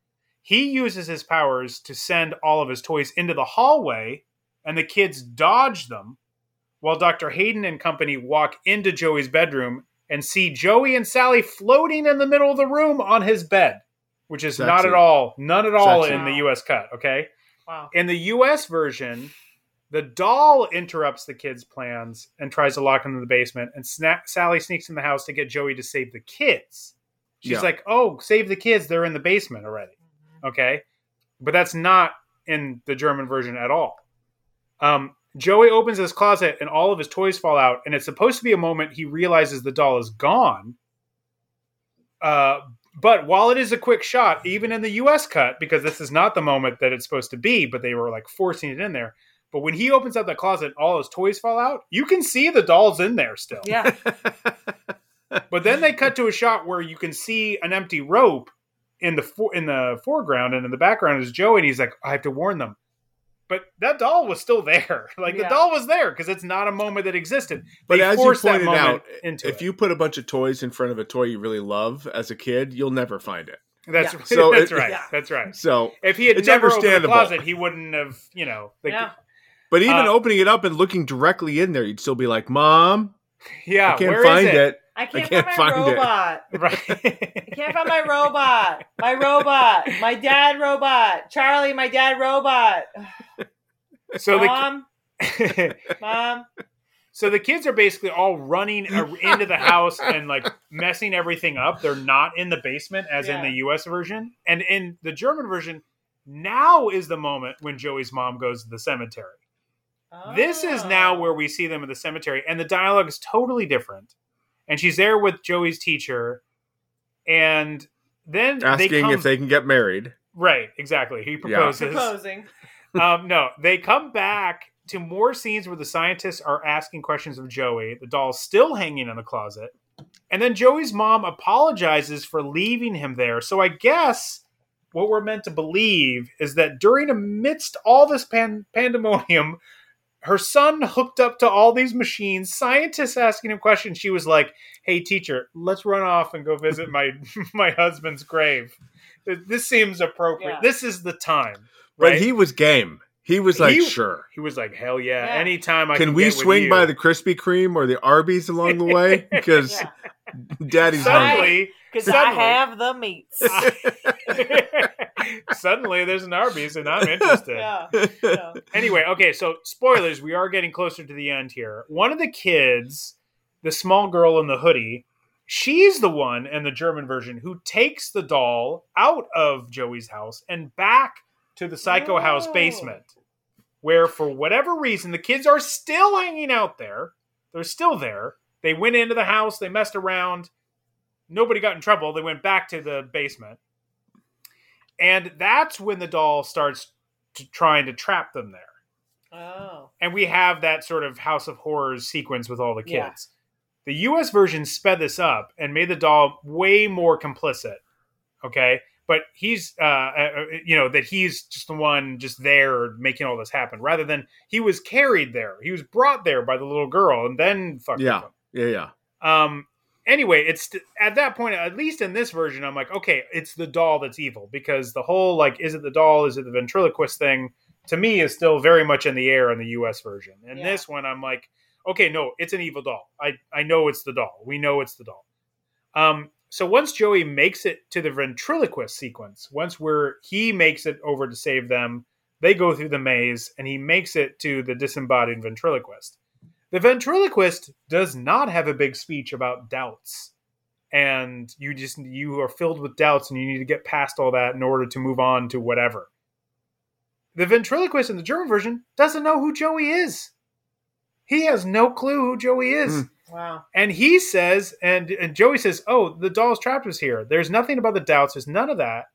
He uses his powers to send all of his toys into the hallway, and the kids dodge them while Dr. Hayden and company walk into Joey's bedroom and see Joey and Sally floating in the middle of the room on his bed, which is not at all, none at all Sexy. in the US cut, okay? Wow. In the US version, the doll interrupts the kids' plans and tries to lock them in the basement, and Sna- Sally sneaks in the house to get Joey to save the kids. She's Yeah. like, "Oh, save the kids! They're in the basement already." Okay, but that's not in the German version at all. Um, Joey opens his closet and all of his toys fall out, and it's supposed to be a moment he realizes the doll is gone. Uh, but while it is a quick shot, even in the US cut, because this is not the moment that it's supposed to be, but they were like forcing it in there. But when he opens up the closet, all his toys fall out. You can see the dolls in there still. Yeah. [laughs] But then they cut to a shot where you can see an empty rope in the for- in the foreground, and in the background is Joey, and he's like, "I have to warn them." But that doll was still there. [laughs] Like the doll was there because it's not a moment that existed. But They as you pointed out, into if it. you put a bunch of toys in front of a toy you really love as a kid, you'll never find it. that's Yeah. [laughs] So that's it- right. Yeah. That's right. So, If he had It's never opened the understandable. closet, he wouldn't have. You know. Like, yeah. but even Uh, opening it up and looking directly in there, you'd still be like, "Mom, yeah. I can't where is find it? it." I can't, can't find my find it. robot. [laughs] Right. I can't find my robot. My robot. My dad robot. Charlie, my dad robot. [sighs] so the Mom, [laughs] mom. So the kids are basically all running into the house and like messing everything up. They're not in the basement as in the US version. And in the German version, now is the moment when Joey's mom goes to the cemetery. This is now Oh. where we see them in the cemetery, and the dialogue is totally different. And she's there with Joey's teacher, and then they asking come, if they can get married. right exactly. He Yeah. proposes proposing. [laughs] um, no, they come back to more scenes where the scientists are asking questions of Joey. The doll's still hanging in the closet. And then Joey's mom apologizes for leaving him there. So I guess what we're meant to believe is that during amidst all this pan- pandemonium, her son hooked up to all these machines, scientists asking him questions. She was like, "Hey, teacher, let's run off and go visit my [laughs] my husband's grave. This seems appropriate. Yeah. This is the time." But right? he was game. He was like, He- sure. he was like, "Hell yeah! Yeah. Anytime I Can can, we get with swing you." by the Krispy Kreme or the Arby's along the way? [laughs] Because Yeah. Daddy's hungry. suddenly, Because I have the meats. [laughs] suddenly there's an Arby's and I'm interested. yeah. yeah. Anyway, okay, so spoilers, we are getting closer to the end here. One of the kids, the small girl in the hoodie, she's the one in the German version who takes the doll out of Joey's house and back to the Psycho House Oh. basement, where for whatever reason the kids are still hanging out there. They're still there. They went into the house, they messed around. Nobody got in trouble. They went back to the basement. And that's when the doll starts to, trying to trap them there Oh. and we have that sort of House of Horrors sequence with all the Yeah. kids. The US version sped this up and made the doll way more complicit. Okay, but he's, uh, uh, you know, that he's just the one just there making all this happen, rather than he was carried there. He was brought there by the little girl and then fucked Yeah. him. Yeah, yeah. Um. Anyway, it's at that point, at least in this version, I'm like, okay, it's the doll that's evil because the whole like, is it the doll? Is it the ventriloquist thing? To me, is still very much in the air in the U.S. version. And Yeah. this one, I'm like, okay, no, it's an evil doll. I I know it's the doll. We know it's the doll. Um. So once Joey makes it to the ventriloquist sequence, once where he makes it over to save them, they go through the maze, and he makes it to the disembodied ventriloquist. The ventriloquist does not have a big speech about doubts. And you just you are filled with doubts and you need to get past all that in order to move on to whatever. The ventriloquist in the German version doesn't know who Joey is. He has no clue who Joey is. Hmm. Wow. And he says, and, and Joey says, Oh, the doll's trapped was here. There's nothing about the doubts, there's none of that.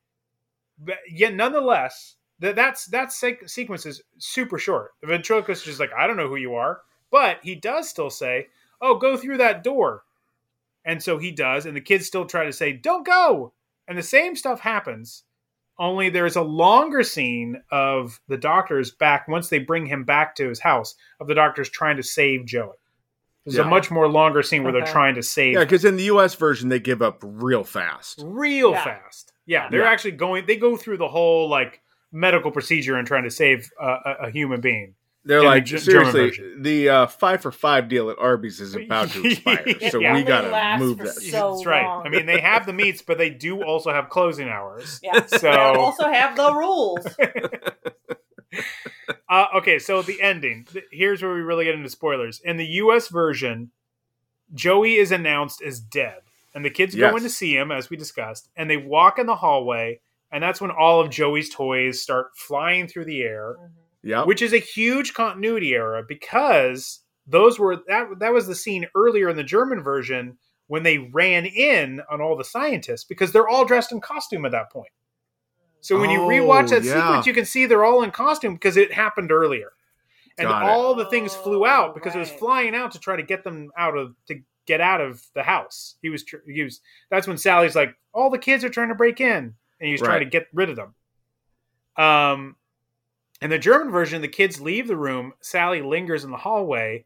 But yet nonetheless, that that's that sequence is super short. The ventriloquist is just like, I don't know who you are. But he does still say, Oh, go through that door. And so he does, and the kids still try to say, Don't go. And the same stuff happens, only there's a longer scene of the doctors back once they bring him back to his house, of the doctors trying to save Joey. There's Yeah. a much more longer scene where they're trying to save Yeah, because in the U.S. version, they give up real fast. real Yeah. fast. Yeah, they're Yeah. actually going. They go through the whole like medical procedure and trying to save uh, a, a human being. They're In like, G- German seriously, version. the uh, five for five deal at Arby's is about to [laughs] expire, It so we gotta move that. so- That's right. long. I mean, they have the meats, but they do also have closing hours. Yeah. So- They also have the rules. [laughs] Uh, okay, so the ending. Here's where we really get into spoilers. In the U.S. version, Joey is announced as dead, and the kids Yes. go in to see him, as we discussed, and they walk in the hallway, and that's when all of Joey's toys start flying through the air. Yep. which is a huge continuity error because those were that that was the scene earlier in the German version when they ran in on all the scientists because they're all dressed in costume at that point. So when you Oh, rewatch that yeah. sequence, you can see they're all in costume because it happened earlier, and Got it. all the things flew out Oh, because it was flying out to try to get them out of to get out of the house. He was tr- he was that's when Sally's like, all the kids are trying to break in, and he was trying to get rid of them. Um, in the German version, the kids leave the room. Sally lingers in the hallway.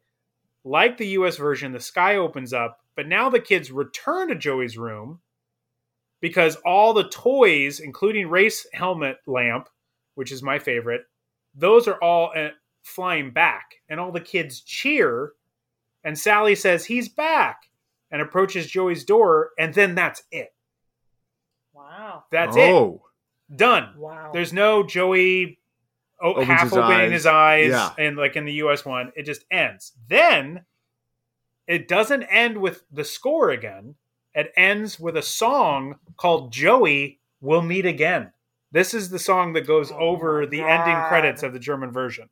Like the US version, the sky opens up, but now the kids return to Joey's room because all the toys, including Race Helmet Lamp, which is my favorite, those are all uh, flying back. And all the kids cheer. And Sally says, He's back, and approaches Joey's door. And then that's it. Wow. That's it. oh, Done. Wow. There's no Joey o- Opens half his opening eyes. his eyes, Yeah. and like in the US one, it just ends. Then it doesn't end with the score again. It ends with a song called Joey We'll Meet Again. This is the song that goes Oh over my the ending credits of the German version.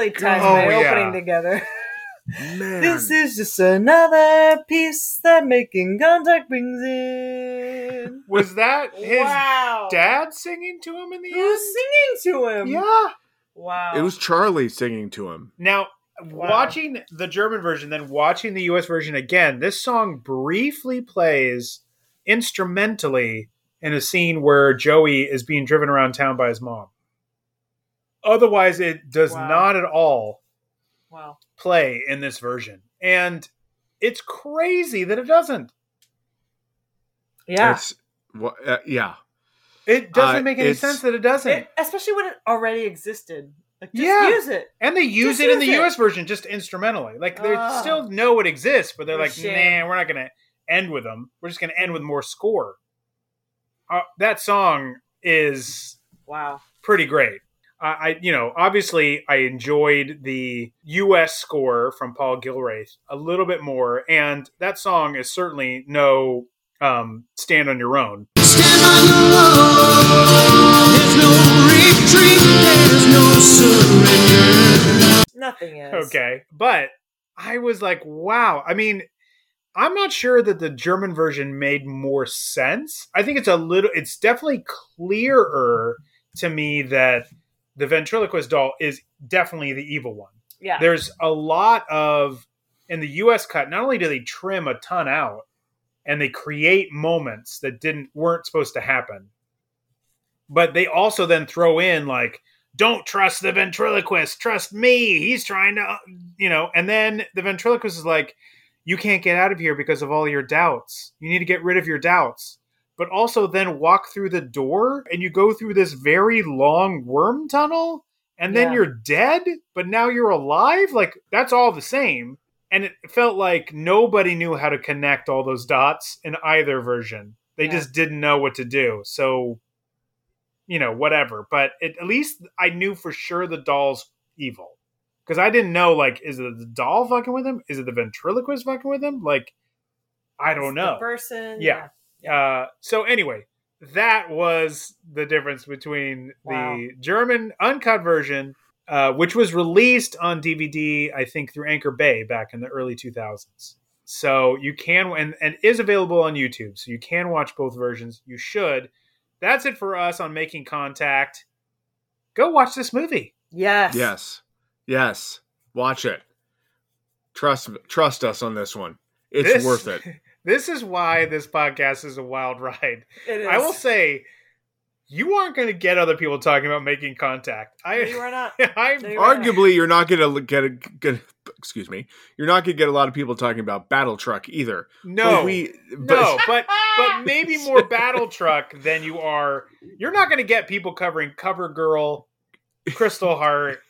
Really oh, ties Oh, my yeah. opening together. [laughs] man. This is just another piece that making contact brings in. Was that his wow. dad singing to him in the Who's end? singing to him? Yeah. Wow. it was Charlie singing to him. Now, Wow. watching the German version, then watching the US version again, this song briefly plays instrumentally in a scene where Joey is being driven around town by his mom. Otherwise, it does Wow. not at all wow. play in this version. And it's crazy that it doesn't. Yeah. It's, wha- uh, yeah. It doesn't Uh, make any sense that it doesn't. It- especially when it already existed. Like, just Yeah. use it. and they use Just it in the it. US version just instrumentally. Like they Ah. still know it exists, but they're What like, shame. nah, we're not going to end with them. We're just going to end with more score. Uh, that song is Wow. pretty great. I, I, you know, obviously, I enjoyed the U.S. score from Paul Gilreath a little bit more, and that song is certainly no um, "Stand on Your Own." Stand on your own. There's no retreat. There's no surrender. Nothing is. Okay, but I was like, wow. I mean, I'm not sure that the German version made more sense. I think it's a little. It's definitely clearer to me that the ventriloquist doll is definitely the evil one. Yeah. there's a lot of in the US cut not only do they trim a ton out and they create moments that didn't weren't supposed to happen but they also then throw in like don't trust the ventriloquist trust me he's trying to you know and then the ventriloquist is like you can't get out of here because of all your doubts you need to get rid of your doubts but also then walk through the door and you go through this very long worm tunnel and then Yeah. you're dead, but now you're alive. Like that's all the same. And it felt like nobody knew how to connect all those dots in either version. They Yeah. just didn't know what to do. So, you know, whatever. But it, at least I knew for sure the doll's evil. Because I didn't know, like, is it the doll fucking with him? Is it the ventriloquist fucking with him? Like, I don't It's know. The person. Yeah. Uh, so anyway, that was the difference between Wow. the German uncut version, uh, which was released on DVD, I think, through Anchor Bay back in the early 2000s. So you can and and is available on YouTube, so you can watch both versions. You should. That's it for us on making contact. Go watch this movie. Yes. Yes. Yes. Watch it. Trust trust us on this one. It's This- worth it. [laughs] This is why this podcast is a wild [laughs] ride. I will say, you aren't going to get other people talking about making contact. I, you are not. [laughs] I'm No, you not. Arguably, you're not going to get a get. Excuse me. You're not going to get a lot of people talking about Battle Truck either. no, But we. But, no, [laughs] but but maybe more battle truck than you are. You're not going to get people covering Cover Girl, Crystal Heart,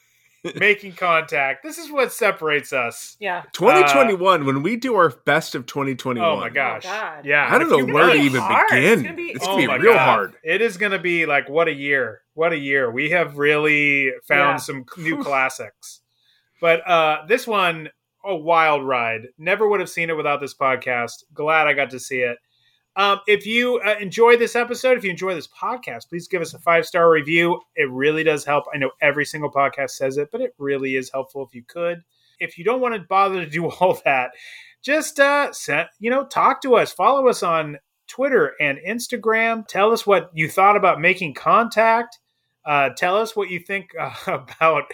making contact. This is what separates us. Yeah. 2021, when we do our best of 2021. Oh my gosh, God. yeah. I don't know you where to even hard. It's begin. gonna be- It's Oh gonna be my real God. hard. It is going to be like what a year. What a year. We have really found Yeah. some new classics. But uh this one a wild ride. Never would have seen it without this podcast. Glad I got to see it. Um, if you uh, enjoy this episode, if you enjoy this podcast, please give us a five star review. It really does help. I know every single podcast says it, but it really is helpful if you could. If you don't want to bother to do [laughs] all that, just uh, send, you know, talk to us. Follow us on Twitter and Instagram. Tell us what you thought about making contact. Uh, tell us what you think uh, [laughs] about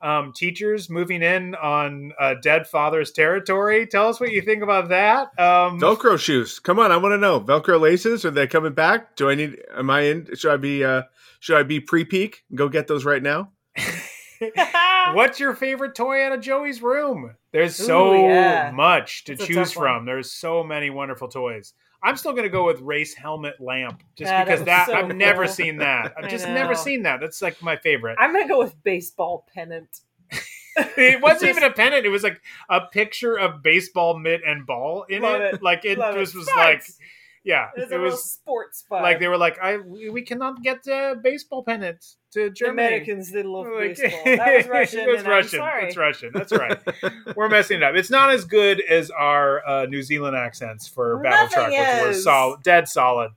um, teachers moving in on uh, dead father's territory. Tell us what you think about that. Um, Velcro shoes. Come on, I want to know. Velcro laces. Are they coming back? Do I need? Am I in? Should I be? uh Should I be pre-peak? Go get those right now. [laughs] What's your favorite toy out of Joey's room? There's so Ooh, yeah. much to That's choose from. There's so many wonderful toys. I'm still going to go with race helmet lamp just Yeah, because was that so I've never seen that. I've [laughs] just never seen that. That's like my favorite. I'm gonna go with baseball pennant. [laughs] it wasn't Just- even a pennant. It was like a picture of baseball mitt and ball in it. it. Like it Love it. just was Sports. like, yeah, it a real was sports spot. like they were like, I we cannot get uh, baseball pennants to Germany. Americans did love Like- baseball. That was [laughs] Russian. it was Russian. It's Russian. That's right. [laughs] We're messing it up. It's not as good as our uh, New Zealand accents for Battle Truck, which were solid, dead solid.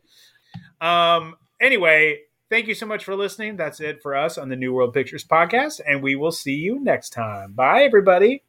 Um. Anyway, thank you so much for listening. That's it for us on the New World Pictures podcast, and we will see you next time. Bye, everybody.